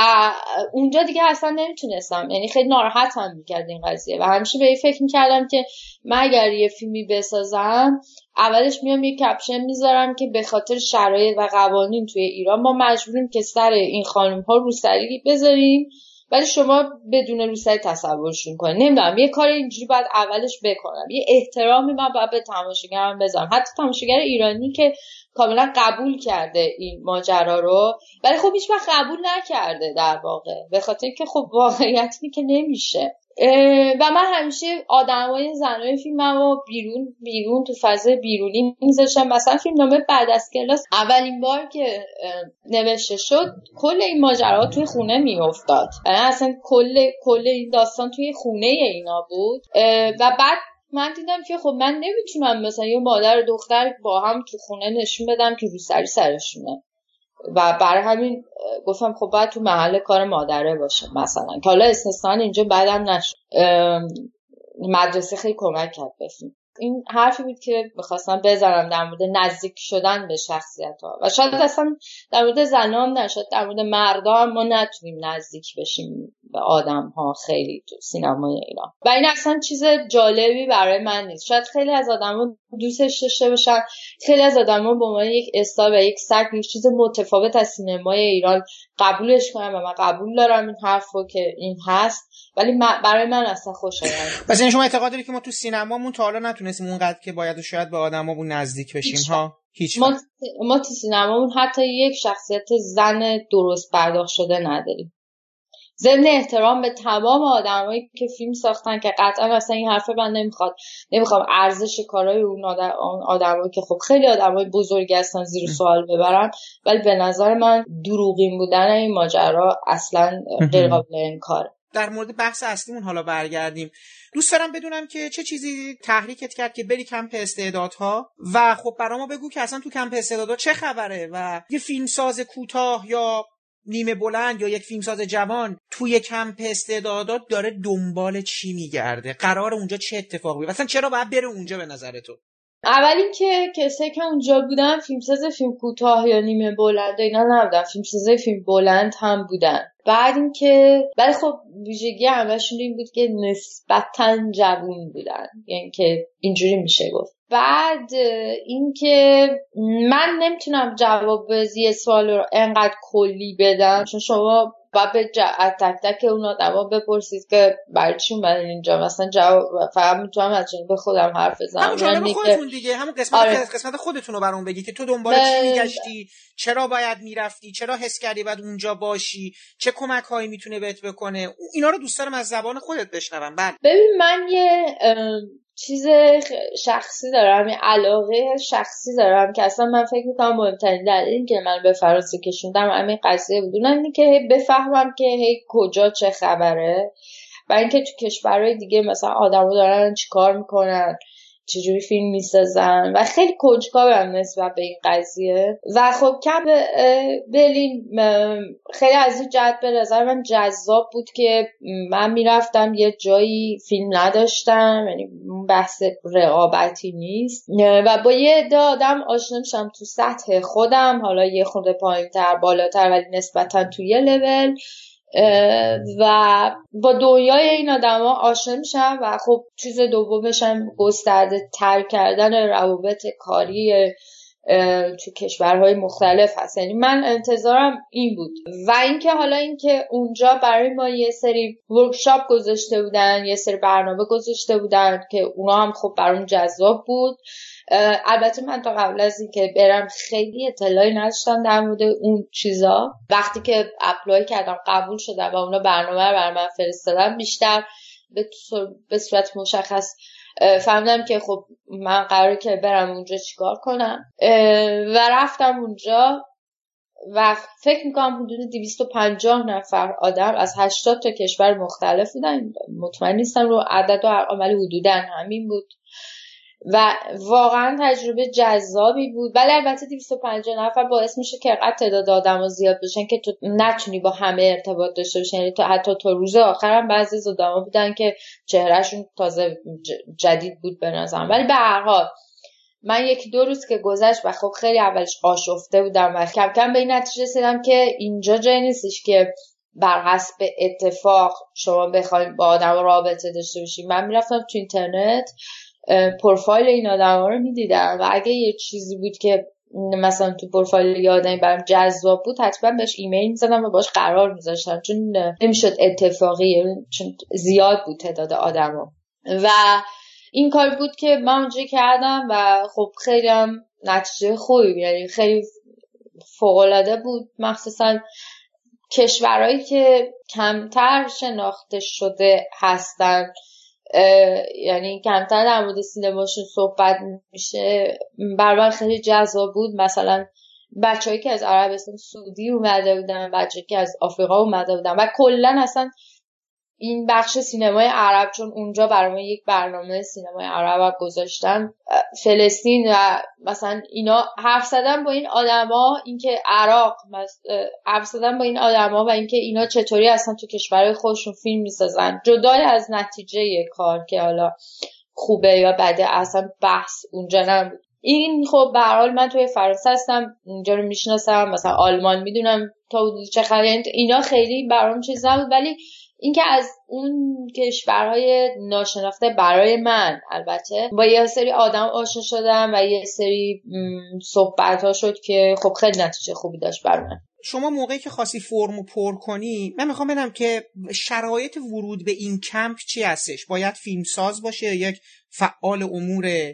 اونجا دیگه اصلا نمی‌تونستم. یعنی خیلی ناراحتم می‌کرد این قضیه. و همیشه به این فکر می‌کردم که من اگر یه فیلمی بسازم اولش میام یه کپشن می‌ذارم که به خاطر شرایط و قوانین توی ایران ما مجبوریم که سر این خانم ها روسری بذاریم. ولی شما بدون روسری تصورشون کنید نمی‌دونم یه کار اینجوری باید اولش بکنم. یه احترامی من باید به تماشاگرم بذارم. حتی تماشاگر ایرانی که کاملا قبول کرده این ماجرا رو ولی خب هیچ قبول نکرده در واقع. به خاطر که خب واقعیتی که نمیشه. و من همیشه آدمای زنای فیلمم رو بیرون بیرون تو فضای بیرونی میذاشتم. مثلا فیلم نامه بعد از کلاس اولین بار که نوشته شد کل این ماجرا توی خونه میافتاد. اصلا کل کل این داستان توی خونه اینا بود. و بعد من دیدم که خب من نمی‌تونم مثلا یه مادر و دختر با هم تو خونه نشون بدم که روسری سرشونه. و برای همین گفتم خب باید تو محل کار مادره باشه مثلا. که حالا استثنا اینجا بعدم نشد. مدرسه خیلی کمک کرد بفیم این حرفی بود که می‌خواستم بذارم در مورد نزدیک شدن به شخصیت ها و شاید اصلا در مورد زنان نشد در مورد مردا ما نتونیم نزدیک بشیم. آدم ها خیلی تو سینمای ایران. و این اصلا چیز جالبی برای من نیست. شاید خیلی از آدما دوستش داشته باشن. خیلی از آدما به عنوان یک استار و یک سگ یک چیز متفاوت از سینمای ایران قبولش کنم و من قبول دارم این حرفو که این هست. ولی برای من اصلا خوشایند پس این شما اعتقاد داری که ما تو سینمامون تا حالا نتونستیم اونقدر که باید شاید به آدمامون نزدیک بشیم ها؟ هیچ ما, ما تو سینمامون حتی یک شخصیت زن درست پرداخت شده نداریم. ضمن احترام به تمام آدمایی که فیلم ساختن که قطعا اصلا این حرف من نمی‌خواد نمی‌خوام ارزش کارهای اون آدمایی که خب خیلی آدمای بزرگی هستن زیر سوال ببرم ولی به نظر من دروغین بودن این ماجرا اصلا غیر قابل انکاره. در مورد بحث اصلیمون حالا برگردیم. دوست دارم بدونم که چه چیزی تحریکت کرد که بری کمپ استعدادها؟ و خب برای بگو که اصلا تو کمپ استعدادها چه خبره و یه فیلمساز کوتاه یا نیمه بلند یا یک فیلمساز جوان توی کمپ استعدادات داره دنبال چی میگرده؟ قرار اونجا چه اتفاقی بیفته؟ مثلا چرا باید بره اونجا به نظر تو؟ اول اینکه کسی که اونجا بودن فیلمساز فیلم کوتاه یا نیمه بلند اینا نبودن. فیلمساز فیلم بلند هم بودن. بعد اینکه ولی خب ویژگی همشون این بود که نسبتا جوون بودن. یعنی که اینجوری میشه گفت. بعد اینکه من نمی‌تونم جواب یه سوال رو انقدر کلی بدم چون شما و به از تک تک اون آدما بپرسید که برای چی اومدن اینجا؟ مثلا جواب فقط می‌تونم از به خودم حرف بزنم. همون جانب خودتون دیگه. همون قسمت آره. قسمت خودتون رو برام بگی که تو دنبال چی میگشتی؟ چرا باید می‌رفتی؟ چرا حس کردی باید اونجا باشی؟ چه کمک هایی می‌تونه بهت بکنه؟ اینا رو دوست دارم از زبان خودت بشنوم. بله. ببین من یه چیز شخصی دارم یه علاقه شخصی دارم که اصلا من فکر می‌کنم مهمترین دلیل که من به فرانسه کشوندم همین قضیه بود. اینه که بفهمم که هی کجا چه خبره و اینکه تو کشورهای دیگه مثلا آدمو دارن چیکار می‌کنن. چجوری فیلم می‌سازن و خیلی کنجکاوم نسبت به این قضیه. و خب کم برلین خیلی از این جهت به نظر من جذاب بود که من می‌رفتم یه جایی فیلم نداشتم یعنی بحث رقابتی نیست. و با یه عده آدم آشنا میشم تو سطح خودم حالا یه خورده پایین تر بالاتر ولی نسبتا تو یه لول و با دنیای این آدما آشنا میشم و خب چیز دومش هم گسترده تر کردن روابط کاری تو کشورهای مختلف هست. یعنی من انتظارم این بود. و اینکه حالا اینکه اونجا برای ما یه سری ورکشاپ گذاشته بودن یه سری برنامه گذاشته بودن که اونا هم خب برام جذاب بود. البته من تا قبل از اینکه برم خیلی اطلاعی نداشتم در مورد اون چیزا. وقتی که اپلای کردم قبول شدم و اونا برنامه رو بر من فرستادن بیشتر به صورت مشخص فهمیدم که خب من قراره که برم اونجا چیکار کنم. و رفتم اونجا و فکر می‌کنم حدود 250 نفر آدم از 80 تا کشور مختلف بودن. مطمئن نیستم رو عدد و ارقام ولی حدودا همین بود. و واقعا تجربه جذابی بود. ولی البته 250 نفر باعث میشه که قد تعداد آدم زیاد بشن که تو نتونی با همه ارتباط داشته باشی. یعنی تو حتی تا روز آخرم بعضی از آدما بودن که چهرهشون تازه جدید بود به ولی به هر حال من یکی دو روز که گذشت و خب خیلی اولش آشفته بودم و کم کم به این نتیجه رسیدم که اینجا جای نیستش که بر حسب اتفاق شما بخواید با آدم رابطه داشته باشید من می‌رفتم تو اینترنت پروفایل این آدم ها رو می‌دیدم و اگه یه چیزی بود که مثلا تو پروفایل یه برام جذاب بود حتما بهش ایمیل می‌زدم و باش قرار میذاشتم. چون نمی‌شد اتفاقی چون زیاد بود تعداد آدم و این کار بود که من اونجا کردم و خب خیلی هم نتیجه خوبی یعنی خیلی فوقالعاده بود. مخصوصا کشورهایی که کمتر شناخته شده هستن. یعنی کمتر در مورد سینماشون صحبت میشه. برای خیلی جذاب بود. مثلا بچههایی که از عربستان سعودی اومده بودن بچه که از آفریقا اومده بودن. و کلا اصلا این بخش سینمای عرب چون اونجا برای یک برنامه سینمای عرب گذاشتن فلسطین و مثلا اینا حرف زدن با این آدما اینکه عراق حرف زدن با این آدما و اینکه اینا چطوری اصلا تو کشورهای خودشون فیلم می‌سازن. جدای از نتیجه کار که حالا خوبه یا بده اصلا بحث اونجا نبود. این خب به حال من توی فرانسه هستم اینجا رو می‌شناسم مثلا آلمان می‌دونم تا چه اینا خیلی برام چیز نبود ولی اینکه از اون کشورهای ناشناخته برای من البته با یه سری آدم آشنا شدم و یه سری صحبت ها شد که خب خیلی نتیجه خوبی داشت برای من. شما موقعی که خواستی فرمو پر کنی من می‌خوام بدم که شرایط ورود به این کمپ چی هستش؟ باید فیلمساز باشه یک فعال امور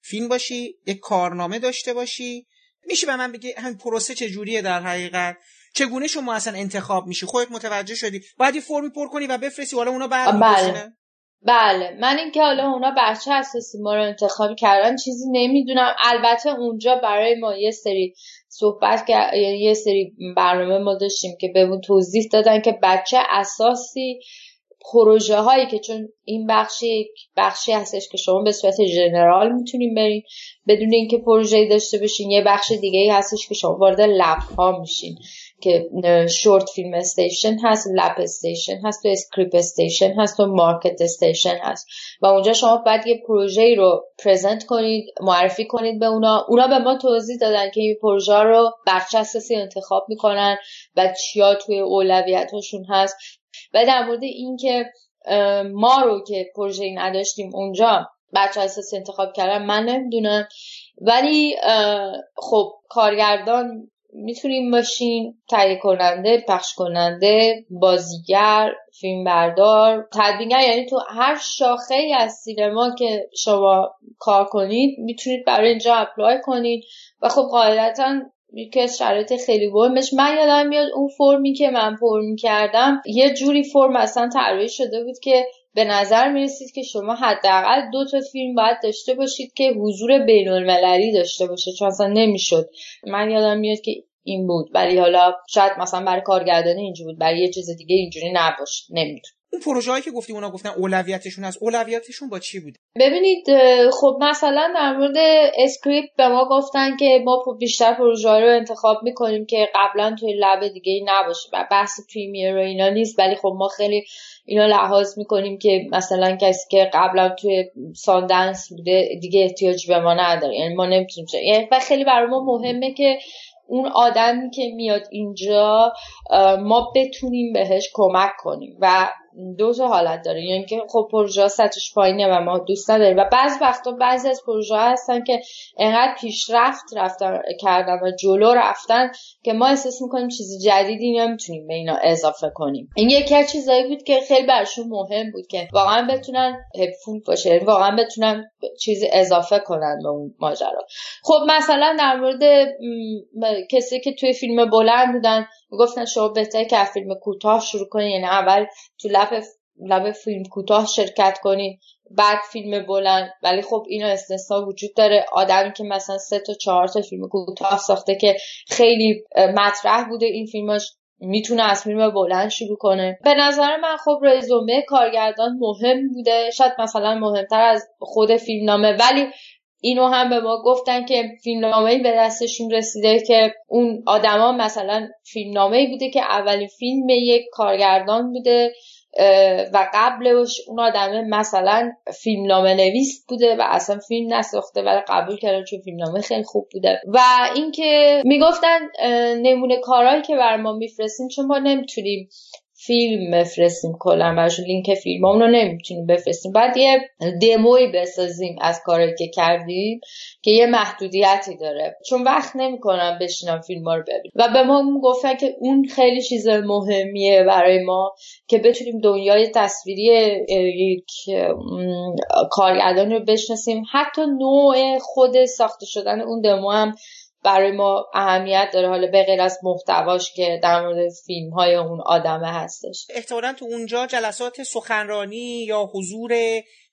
فیلم باشی یک کارنامه داشته باشی؟ میشه به من بگی همین پروسه چجوریه در حقیقت؟ چگونه شما اصلا انتخاب میشی؟ خودت متوجه شدی؟ باید یه فرمی پر کنی و بفرستی حالا اونا بعد بله. بله. من اینکه حالا اونا بچه اساسی ما رو انتخاب کردن چیزی نمی‌دونم. البته اونجا برای ما یه سری صحبت یعنی یه سری برنامه ما داشتیم که بهمون توضیح دادن که بچه اساسی پروژه هایی که چون این بخشی بخشی هستش که شما به صورت ژنرال می‌تونین برین. بدون اینکه پروژه داشته باشین یه بخش دیگه ای هستش که شما وارد lab ها میشین. که short film station هست lab station هست و script station هست و market station هست. و اونجا شما باید یه پروژه رو present کنید معرفی کنید به اونا. اونا به ما توضیح دادن که این پروژه رو اساسی انتخاب می‌کنن و چیا توی اولویتشون هست. و در مورد اینکه ما رو که پروژه نداشتیم اونجا بچه اساسی انتخاب کردن من نمی‌دونم. ولی خب کارگردان می‌تونیم باشین تهیه کننده پخش کننده بازیگر فیلمبردار. تدوینگر یعنی تو هر شاخه ای از سینما که شما کار کنید می‌تونید برای اینجا اپلای کنید. و خب قاعدتا یکی از شرایط خیلی مهمش من یادم میاد اون فرمی که من پر می‌کردم یه جوری فرم اصلا طراحی شده بود که به نظر می‌رسید که شما حداقل دو تا فیلم باید داشته باشید که حضور بین المللی داشته باشه چون اصلا نمی‌شد. من یادم میاد که این بود. ولی حالا شاید مثلا برای کارگردانی اینجوری بود. برای یه چیز دیگه اینجوری نباشه نمی‌دونم. اون پروژه هایی که گفتی اونا گفتن اولویتشون از اولویتشون با چی بود؟ ببینید خب مثلا در مورد script به ما گفتن که ما بیشتر پروژه رو انتخاب می‌کنیم که قبلا توی lab دیگه ای نباشه و بحث premiere و اینا نیست. ولی خب ما خیلی اینا لحاظ می‌کنیم که مثلا کسی که قبلا توی ساندنس بوده دیگه احتیاج به ما نداره. یعنی ما نمی‌تونیم یعنی و خیلی برای ما مهمه که اون آدمی که میاد اینجا ما بتونیم بهش کمک کنیم. و دو تا حالت داره. یعنی که خب پروژه سطحش پایینه و ما دوست نداریم. و بعض وقتا بعضی از پروژه هستن که انقدر پیشرفت رفتن کردن و جلو رفتن که ما احساس می‌کنیم چیز جدیدی نمی‌تونیم به اینا اضافه کنیم. این یکی از چیزایی بود که خیلی برشون مهم بود که واقعا بتونن هپفول باشه یعنی واقعا بتونن چیزی اضافه کنن به اون ماجرا. خب مثلا در مورد کسی که توی فیلم بلند بودن گفتن شما بهتره که فیلم کوتاه شروع کنین یعنی اول تو لب لب فیلم کوتاه شرکت کنین بعد فیلم بلند. ولی خب اینا استثنا وجود داره. آدمی که مثلا سه تا چهار تا فیلم کوتاه ساخته که خیلی مطرح بوده این فیلماش می‌تونه از فیلم بلند شروع کنه. به نظر من خب رزومه کارگردان مهم بوده. شاید مثلا مهمتر از خود فیلمنامه. ولی اینو هم به ما گفتن که فیلمنامه به دستشون رسیده که اون آدما مثلا فیلمنامه بوده که اولین فیلم یک کارگردان بوده و قبلش اون آدمه مثلا فیلمنامه نویس بوده و اصلا فیلم نساخته ولی قبول کردن چون فیلمنامه خیلی خوب بوده. و اینکه می‌گفتن نمونه کارهایی که بر ما میفرستیم چون ما نمی‌تونیم فیلم بفرستیم کلا براش لینک فیلم رو نمی‌تونیم بفرستیم. بعد یه دموی بسازیم از کاری که کردیم که یه محدودیتی داره. چون وقت نمی‌کنم بشینم فیلم ها رو ببینم. و به ما گفتن که اون خیلی چیز مهمیه برای ما که بتونیم دنیای تصویری یک کارگردان رو بشناسیم. حتی نوع خود ساخته شدن اون دمو هم برای ما اهمیت داره. حالا به غیر از محتواش که در مورد فیلم های اون آدمه هستش. احتمالا تو اونجا جلسات سخنرانی یا حضور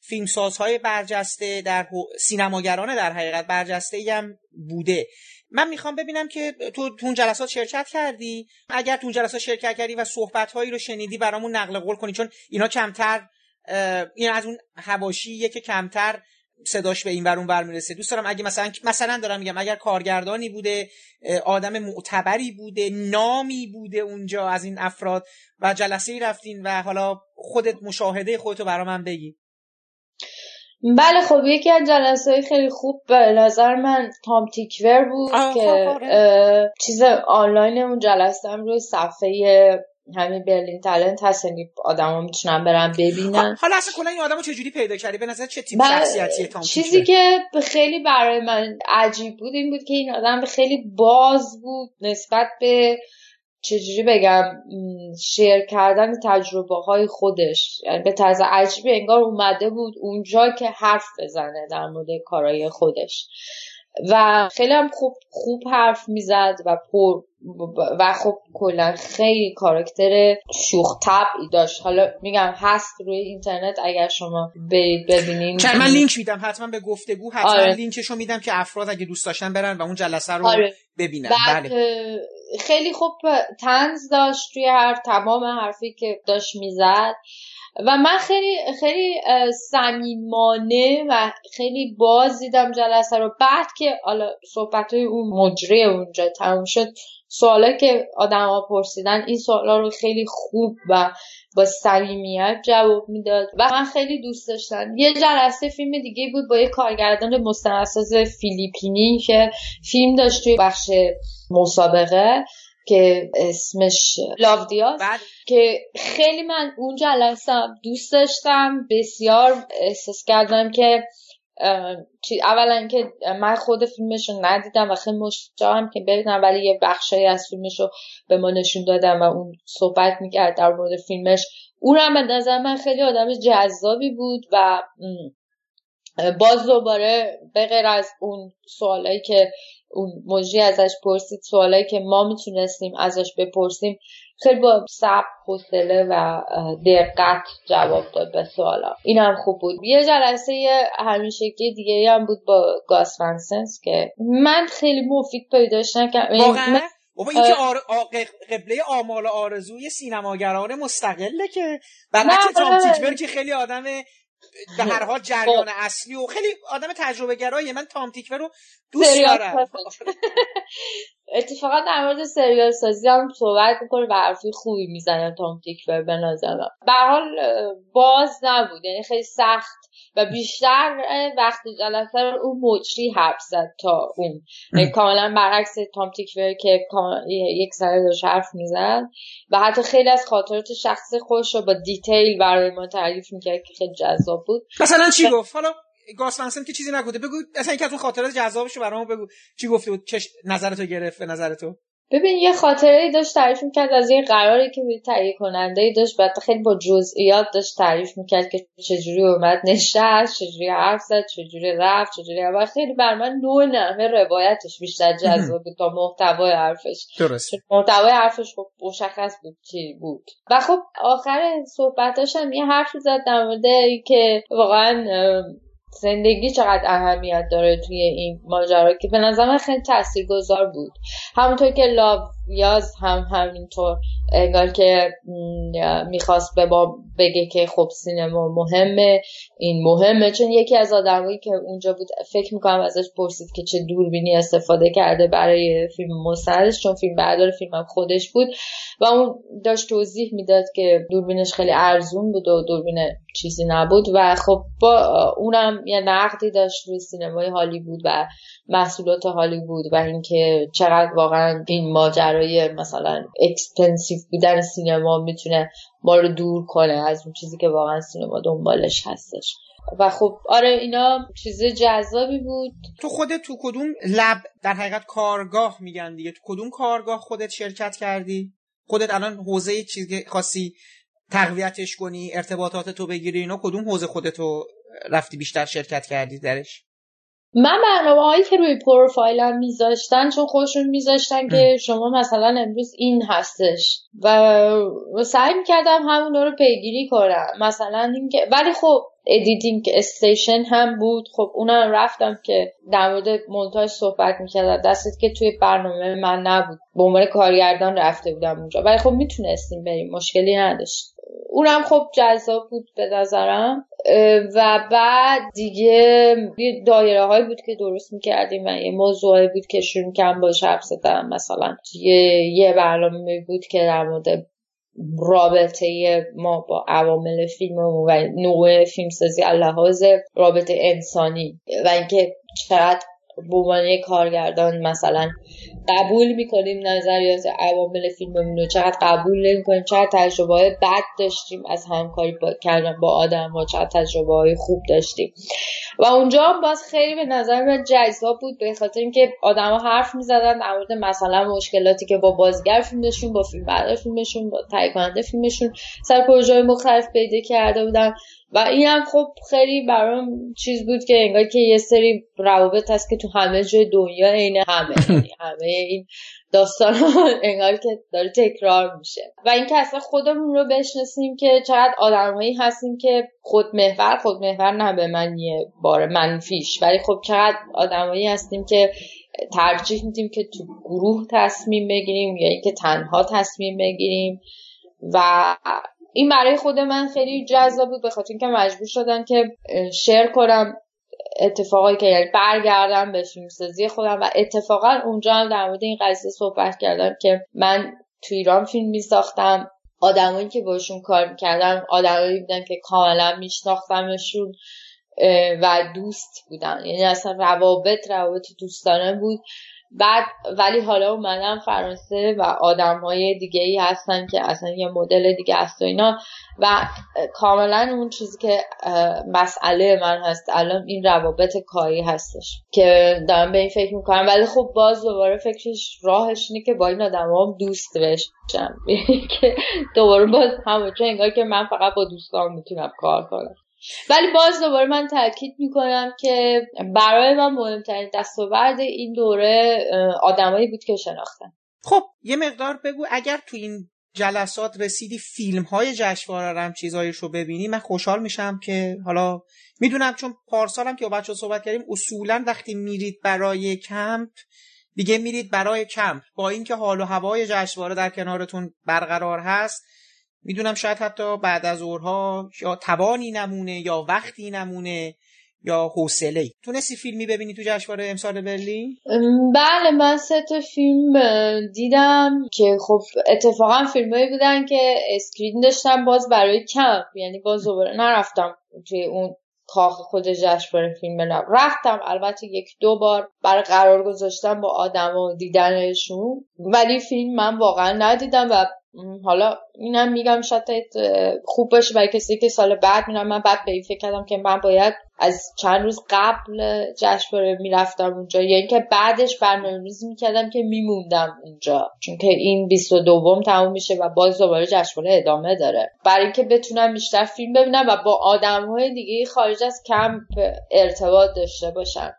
فیلمسازهای برجسته در سینماگران در حقیقت برجسته هم بوده. من می‌خوام ببینم که تو تو اون جلسات شرکت کردی؟ اگر تو اون جلسات شرکت کردی و صحبت هایی رو شنیدی برامون نقل قول کنی؟ چون اینا کمتر این از اون هواشیه که کمتر صداش به این ورون بر می‌رسه دوست دارم اگه مثلا مثلا دارم میگم اگر کارگردانی بوده آدم معتبری بوده نامی بوده اونجا از این افراد و جلسه ای رفتین و حالا خودت مشاهده خودتو برا من بگی بله خب یکی از جلسه خیلی خوب به نظر من تام تیکور بود که خب، آره. چیز آنلاین اون جلسه هم روی صفحه همین برلین تالنت هست یعنی آدما می‌تونن برن ببینن. حالا اصلا کلا این آدمو چجوری پیدا کردی؟ به نظر چه تیم شخصیتی تام چیزی که خیلی برای من عجیب بود این بود که این آدم خیلی باز بود نسبت به چجوری بگم شیر کردن تجربه های خودش. یعنی به طرز عجیبی انگار اومده بود اونجا که حرف بزنه در مورد کارهای خودش. و خیلی هم خوب خوب حرف می‌زد و پر و خب کلا خیلی کاراکتر شوخ طبعی داشت حالا میگم هست روی اینترنت اگر شما برید ببینین من لینک میدم حتما به گفتگو حتما آره. لینکشو میدم که افراد اگه دوست داشتن برن و اون جلسه رو آره. ببینن بله. خیلی خوب تنز داشت توی هر تمام حرفی که داشت می‌زد و من خیلی خیلی صمیمانه و خیلی باز دیدم جلسه رو. بعد که حالا صحبت های اون مجری اونجا تموم شد سوالا که ها پرسیدن این سوالا رو خیلی خوب و با صمیمیت جواب می‌داد و من خیلی دوست داشتم. یه جلسه فیلم دیگه بود با یه کارگردان مستندساز فیلیپینی که فیلم داشت توی بخش مسابقه. که اسمش لاودیاس. که خیلی من اون جلسه دوست داشتم بسیار احساس کردم که اولا که من خود فیلمش رو ندیدم و خیلی مشتاقم که ببینم ولی یه بخشی از فیلمش رو به ما نشون دادم و اون صحبت می‌کرد در مورد فیلمش اونم به نظر من خیلی آدم جذابی بود و باز دوباره به غیر از اون سوالایی که اون مجری ازش پرسید سوالایی که ما می‌تونستیم ازش بپرسیم. خیلی با صبر حوصله و دقت جواب داد به سوالا. این هم خوب بود. یه جلسه همیشگی دیگه هم بود با گاس فنسنس که من خیلی مفید پیداش نکردم. واقعا؟ بابا این که آر... قبله آمال آرزوی سینماگران مستقله که. برعکس تام تیکبر که خیلی آدم به هر حال جریان خب. اصلی و خیلی آدم تجربه گراییه من تام تیکور رو دوست دارم. اتفاقا در مورد سریال سازی هم صحبت می‌کنه و حرفی خوبی می‌زنه تام تیکور به نظرم. به حال باز نبود. یعنی خیلی سخت و بیشتر وقتی جلسه رو اون مجری حرف زد تا اون. یعنی کاملا برعکس تام تیکور که یک سره داشت حرف می‌زد و حتی خیلی از خاطرات شخصی خودش رو با دیتیل برای ما تعریف می‌کرد که خیلی جذاب بود. مثلا چی گفت؟ حالا گاس که چیزی نگفته بگو اصلا اینکه از اون خاطرات جذابش رو برام بگو. چی گفته بود؟ چه نظرتو گرفت به نظر تو ببین یه خاطره ای داشت تعریف می‌کرد از یه قراری که تهیه کننده ای داشت بعد خیلی با جزئیات داشت تعریف می‌کرد که چجوری اومد نشست چجوری حرف زد چجوری رفت چجوری و خیلی بر من نوع نحوه روایتش بیشتر جذاب بود تا محتوای حرفش. درست. محتوای حرفش خب مشخص بود چی بود. و خب آخر صحبتاش هم یه حرف زد در مورد که واقعا زندگی چقدر اهمیت داره توی این ماجرا که به نظر خیلی تاثیرگذار بود. همونطور که لاو یاز هم همینطور انگار که می‌خواست به ما بگه که خب سینما مهمه این مهمه. چون یکی از آدمایی که اونجا بود فکر می‌کنم ازش پرسید که چه دوربینی استفاده کرده برای فیلم مستندش چون فیلم بردار فیلمم خودش بود. و اون داشت توضیح می‌داد که دوربینش خیلی ارزون بود و دوربین چیزی نبود. و خب با اونم یه نقدی داشت روی سینمای هالیوود و محصولات هالیوود و اینکه چقدر واقعا این ماجرای مثلا expensive بودن سینما می‌تونه ما رو دور کنه از اون چیزی که واقعا سینما دنبالش هستش. و خب آره اینا چیز جذابی بود. تو خودت تو کدوم lab در حقیقت کارگاه میگن دیگه؟ تو کدوم کارگاه خودت شرکت کردی؟ خودت الان حوزه چیزی خاصی تقویتش کنی ارتباطات تو بگیری اینا کدوم حوزه خودتو رفتی بیشتر شرکت کردی درش؟ من برنامه هایی که روی پروفایلم میذاشتن چون خودشون میذاشتن که شما مثلا امروز این هستش. و سعی می‌کردم همون رو پیگیری کنم. مثلا اینکه ولی خب editing station هم بود. خب اونم رفتم که در مورد مونتاژ صحبت می‌کردم. درسته که توی برنامه من نبود. به عنوان کارگردان رفته بودم اونجا. ولی خب می‌تونستیم بریم. مشکلی نداشت. اونم خب جذاب بود به نظرم. و بعد دیگه دایره هایی بود که درست می‌کردیم و یه موضوعی بود که شروع کم باش حرف زدم مثلا یه, یه برنامه بود که در مورد رابطه ما با عوامل فیلم و نوع فیلمسازی لحاظ رابطه انسانی و اینکه چقدر به عنوان کارگردان مثلا قبول می‌کنیم نظریات عوامل فیلممون رو چقدر قبول نمی‌کنیم چقدر تجربه بد داشتیم از همکاری با کردن با آدم ها چقدر تجربه های خوب داشتیم. و اونجا هم باز خیلی به نظر من جذاب بود به خاطر اینکه آدما حرف می‌زدن در مورد مثلا مشکلاتی که با بازیگر فیلمشون با فیلم بردار فیلمشون با تهیه کننده فیلمشون سر پروژه مختلف پیدا کرده بودن. و این هم خب خیلی برام چیز بود که انگار که یه سری روابط هست که تو همه جای دنیا عین همه یعنی همه این داستان انگار که داره تکرار میشه. و اینکه اصلا خودمون رو بشناسیم که چقدر آدمهایی هستیم که خود محور خود محور نه به من یه بار منفیش ولی خب چقدر آدمهایی هستیم که ترجیح میدیم که تو گروه تصمیم بگیریم یا اینکه تنها تصمیم بگیریم و این برای خود من خیلی جذاب بود به خاطر اینکه مجبور شدم که شیر کنم اتفاقایی که یعنی برگردم به فیلمسازی خودم و اتفاقا اونجا هم در مورد این قضیه صحبت کردم که من تو ایران فیلم می ساختم آدمایی که باشون کار می‌کردم آدمایی بودن که کاملا میشناختمشون و دوست بودن. یعنی اصلا روابط روابط دوستانه بود. بعد ولی حالا اومدم فرانسه و آدم های دیگه ای هستن که اصلا یه مدل دیگه است و اینا. و کاملا اون چیزی که مسئله من هست الان این روابط کاری هستش که دارم به این فکر می‌کنم. ولی خب باز دوباره فکرش راهش اینه که با این آدم هم دوست بشم. که دوباره باز همونجا انگار که من فقط با دوستان می‌تونم کار کنم. ولی باز دوباره من تاکید می‌کنم که برای من مهمترین دستاورد این دوره آدمایی بود که شناختم خب یه مقدار بگو اگر تو این جلسات رسیدی فیلم های جشنواره هم چیزایش رو ببینی من خوشحال میشم که حالا می‌دونم چون پارسالم که با بچه صحبت کردیم اصولا وقتی میرید برای کمپ دیگه میرید برای کمپ. با اینکه حال و هوای جشنواره در کنارتون برقرار هست می‌دونم شاید حتی بعد از اورها یا توانی نمونه یا وقتی نمونه یا حوصله ای. تونستی فیلمی ببینی تو جشنواره امسال برلین؟ بله من سه تا فیلم دیدم که خب اتفاقا فیلمایی بودن که اسکرین داشتم باز برای کمپ یعنی باز دوباره نرفتم توی اون کاخ خود جشنواره فیلم بنام رفتم البته یک دو بار برای قرار گذاشتم با آدم و دیدنشون. ولی فیلم من واقعا ندیدم و حالا اینم میگم شاید خوب باشه برای کسی که سال بعد میرم من بعد به این فکر کردم که من باید از چند روز قبل جشنواره می‌رفتم اونجا. یا اینکه بعدش برنامه ریزی می‌کردم که میموندم اونجا. چون که این 22 تموم میشه و باز دوباره جشنواره ادامه داره. برای اینکه بتونم بیشتر فیلم ببینم و با آدم های دیگه خارج از کمپ ارتباط داشته باشم.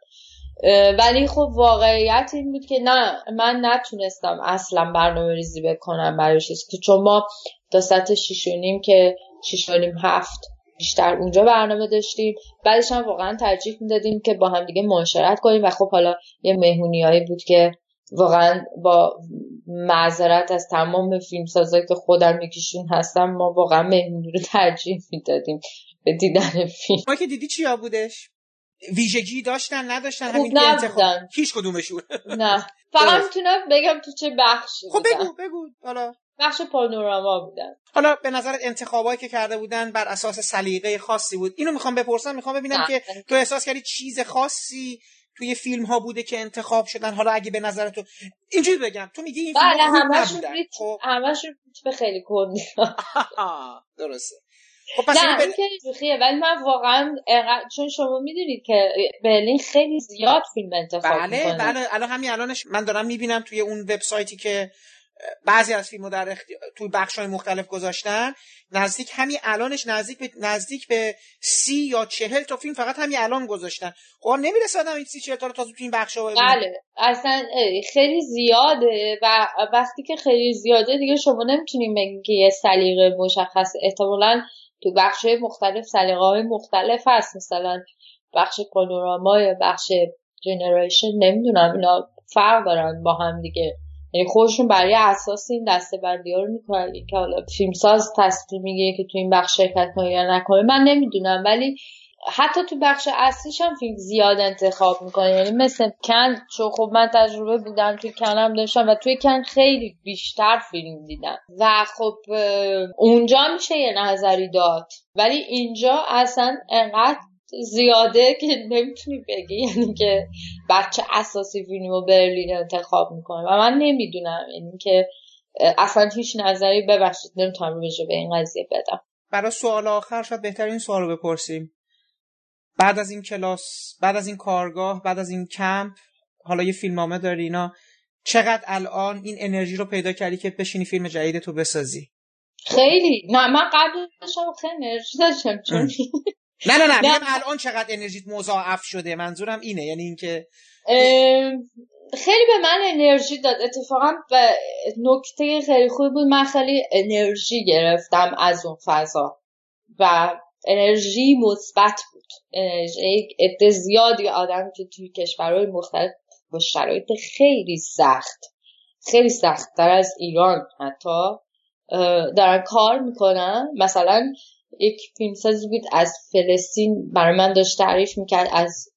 ولی خب واقعیت این بود که نه من نتونستم اصلا برنامه ریزی بکنم برای که چون ما تا سطح شیش نیم که شیش هفت بیشتر اونجا برنامه داشتیم بعدش هم واقعا ترجیح می‌دادیم که با هم دیگه معاشرت کنیم و خب حالا یه مهمونیایی بود که واقعا با معذرت از تمام فیلمسازایی که خودم یکیشون هستم ما واقعا مهمونی رو ترجیح می‌دادیم به دیدن فیلم. ما که دیدی چیا بودش؟ ویژگی داشتن نداشتن همین انتخاب هیچ کدومشون. نه. فقط می‌تونم بگم تو چه بخشی خب بگو بگو. حالا. بخش پانوراما بودن. حالا به نظرت انتخابایی که کرده بودن بر اساس سلیقه خاصی بود؟ اینو می‌خوام بپرسم می‌خوام ببینم که تو احساس کردی چیز خاصی توی فیلم ها بوده که انتخاب شدن؟ حالا اگه به نظر تو اینجوری بگم. تو میگی این بله همشون خب. همشون به خیلی کندی درسته. خب پس نه این که ولی من واقعا چون شما می‌دونید که برلین خیلی زیاد فیلم انتخاب بله می‌کنه. بله الان همین الانش من دارم می‌بینم توی اون وبسایتی که بعضی از فیلمو در اختی... توی بخش های مختلف گذاشتن نزدیک همین الانش نزدیک به نزدیک به سی یا چهل تا فیلم فقط همین الان گذاشتن خب نمی‌رسه آدم این سی چهل تا رو تازه تو این بخش ها بله اصلا خیلی زیاده و وقتی که خیلی زیاده دیگه شما نمی‌تونیم بگیم که یه سلیقه مشخص احتمالاً تو بخش مختلف سلیقه های مختلف هست. مثلا بخش پانوراما یا بخش جنریشن نمی‌دونم اینا فرق دارن با هم دیگه. یعنی خودشون برای اساس این دسته بندی ها رو می‌کنن. که حالا فیلمساز تصمیم میگه که تو این بخش شرکت کنه یا نکنه من نمی‌دونم. ولی حتی تو بخش اصلیش هم فیلم زیاد انتخاب می‌کنه. یعنی مثل کن چون خب من تجربه بودم توی کنم داشتم و توی کن خیلی بیشتر فیلم دیدم. و خب اونجا میشه یه نظری داد. ولی اینجا اصلا انقدر زیاده که نمی‌تونی بگی. یعنی که بچه اساسی فیلم و برلین انتخاب می‌کنه. و من نمی‌دونم. یعنی که اصلا هیچ نظری ببخشید. نمی‌تونم رو به این قضیه بدم. برای سوال آخر شاید بهترین سوال رو بپرسیم. بعد از این کلاس بعد از این کارگاه بعد از این کمپ حالا یه فیلمنامه داری اینا چقدر الان این انرژی رو پیدا کردی که بشینی فیلم جدید تو بسازی؟ خیلی. نه من قبل داشتم خیلی انرژی داشتم چون نه نه نه, نه. الان چقدر انرژیت مضاعف شده منظورم اینه یعنی اینکه خیلی به من انرژی داد. اتفاقا به نکته خیلی خوبی بود من خیلی انرژی گرفتم از اون فضا و انرژی مثبت بود انرژی عده زیادی آدم که توی کشورهای مختلف با شرایط خیلی سخت خیلی سختتر از ایران حتی دارن کار می‌کنن. مثلا یک فیلمسازی بود از فلسطین برای من داشت تعریف می‌کرد از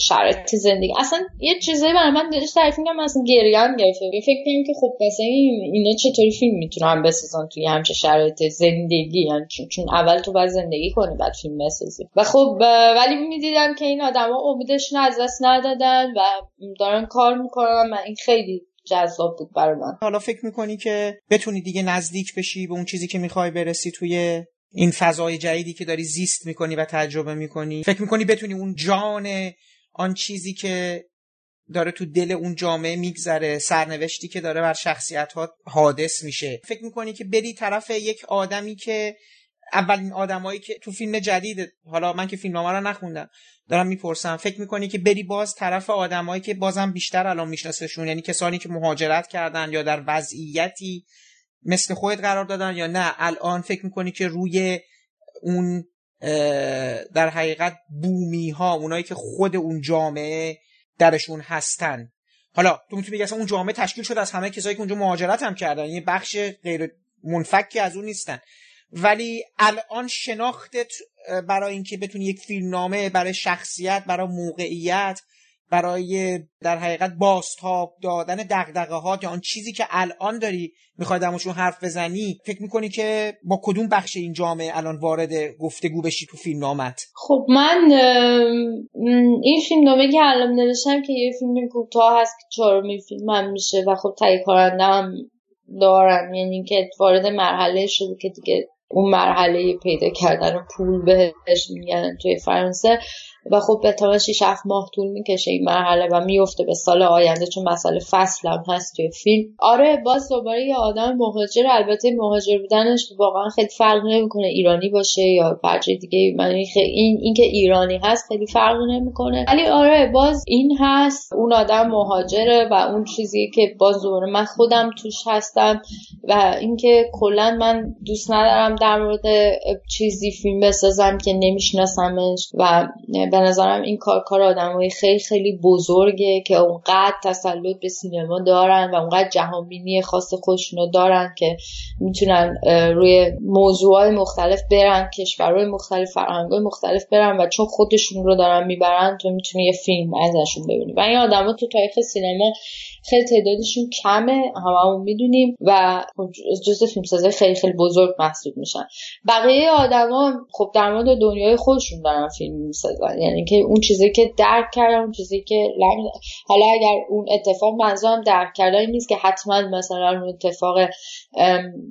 شرایط زندگی. اصلا یه چیزایی برای من داشت تعریف می‌کرد من اصلا گریان گرفت. فکر کنم که خب مثلا اینا چطوری فیلم می‌تونن بسازن توی همچه شرایط زندگی؟ یعنی چون اول تو باید زندگی کنی بعد فیلم بسازی. و خب ولی می‌دیدم که این آدما امیدشون از دست ندادن و دارن کار می‌کنن من این خیلی جذاب بود برای من. حالا فکر می‌کنی که بتونی دیگه نزدیک بشی به اون چیزی که می‌خوای برسی توی این فضای جدیدی که داری زیست می‌کنی و تجربه می‌کنی. فکر می‌کنی بتونی اون جان آن چیزی که داره تو دل اون جامعه میگذره سرنوشتی که داره بر شخصیت ها حادث میشه. فکر می‌کنی که بری طرف یک آدمی که اولین آدمایی که تو فیلم جدید حالا من که فیلمنامه رو نخوندم دارم می‌پرسم. فکر می‌کنی که بری باز طرف آدمایی که بازم بیشتر الان میشناسشون یعنی کسانی که مهاجرت کردن یا در وضعیتی مثل خودت قرار دادن یا نه. الان فکر می‌کنی که روی اون در حقیقت بومی ها اونایی که خود اون جامعه درشون هستن. حالا تو می‌تونی بگی اون جامعه تشکیل شده از همه کسایی که اونجا مهاجرت هم کردن. یه بخش غیر منفکی از اون نیستن. ولی الان شناختت برای اینکه بتونی یک فیلمنامه برای شخصیت برای موقعیت برای در حقیقت بازتاب دادن دغدغه ها یا آن چیزی که الان داری می‌خوای درموشون حرف بزنی فکر می‌کنی که با کدوم بخش این جامعه الان وارد گفتگو بشی تو فیلم نامت؟ خب من این فیلم نامه که الان نوشتم که یه فیلم کوتاه هست که چهارمین فیلم هم میشه و خب تایی کننده هم دارم یعنی که وارد مرحله شده که دیگه اون مرحله پیدا کردن پول بهش میگن توی فرانسه. و خب به تا 6 ماه طول می‌کشه این مرحله و میفته به سال آینده چون مسئله فصل هم هست توی فیلم. آره باز دوباره یه آدم مهاجر البته مهاجر بودنش واقعا خیلی فرق نمی‌کنه ایرانی باشه یا فرجه دیگه. من این اینکه ایرانی هست خیلی فرق نمی‌کنه. ولی آره باز این هست. اون آدم مهاجره و اون چیزی که باز دوباره من خودم توش هستم و اینکه کلا من دوست ندارم در مورد چیزی فیلم بسازم که نمیشناسمش و به نظرم این کار کار آدمای خیلی خیلی بزرگه که اونقدر تسلط به سینما دارن و اونقدر جهانبینی خاص خودشونو دارن که می‌تونن روی موضوعات مختلف برن کشورهای مختلف فرهنگهای مختلف برن و چون خودشون رو دارن می‌برن تو می‌تونی یه فیلم ازشون ببینی. و این آدما تو تاریخ سینما خیلی تعدادشون کمه هممون می‌دونیم و خب جز فیلمسازای خیلی خیلی بزرگ محسوب میشن. بقیه آدما خب در مورد دنیای خودشون دارن فیلم می‌سازن. یعنی که اون چیزی که درک کردن اون چیزی که حالا اگر اون اتفاق منظورم درک کردن نیست که حتما مثلا اون اتفاق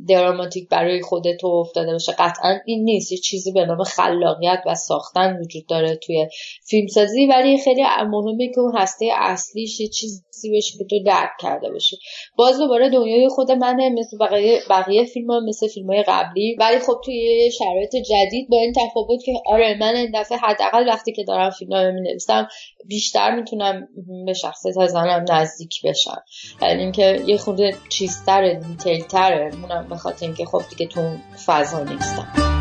دراماتیک برای خودت افتاده باشه. قطعا این نیست. یه چیزی به نام خلاقیت و ساختن وجود داره توی فیلمسازی ولی خیلی مهمه که اون هسته اصلیش یه چیزی باشه که تو درک کرده باشی. باز دوباره دنیای خود منه مثل بقیه بقیه فیلم ها مثل فیلم های قبلی. ولی خب توی شرایط جدید با این تفاوت که آره من این دفعه حداقل وقتی که دارم فیلم ها می بیشتر می‌تونم به شخصیت زنم نزدیک بشم. یعنی اینکه یه خورده چیزتر دیتیل مونم به خاطر اینکه خب دیگه تو فضا نیستم.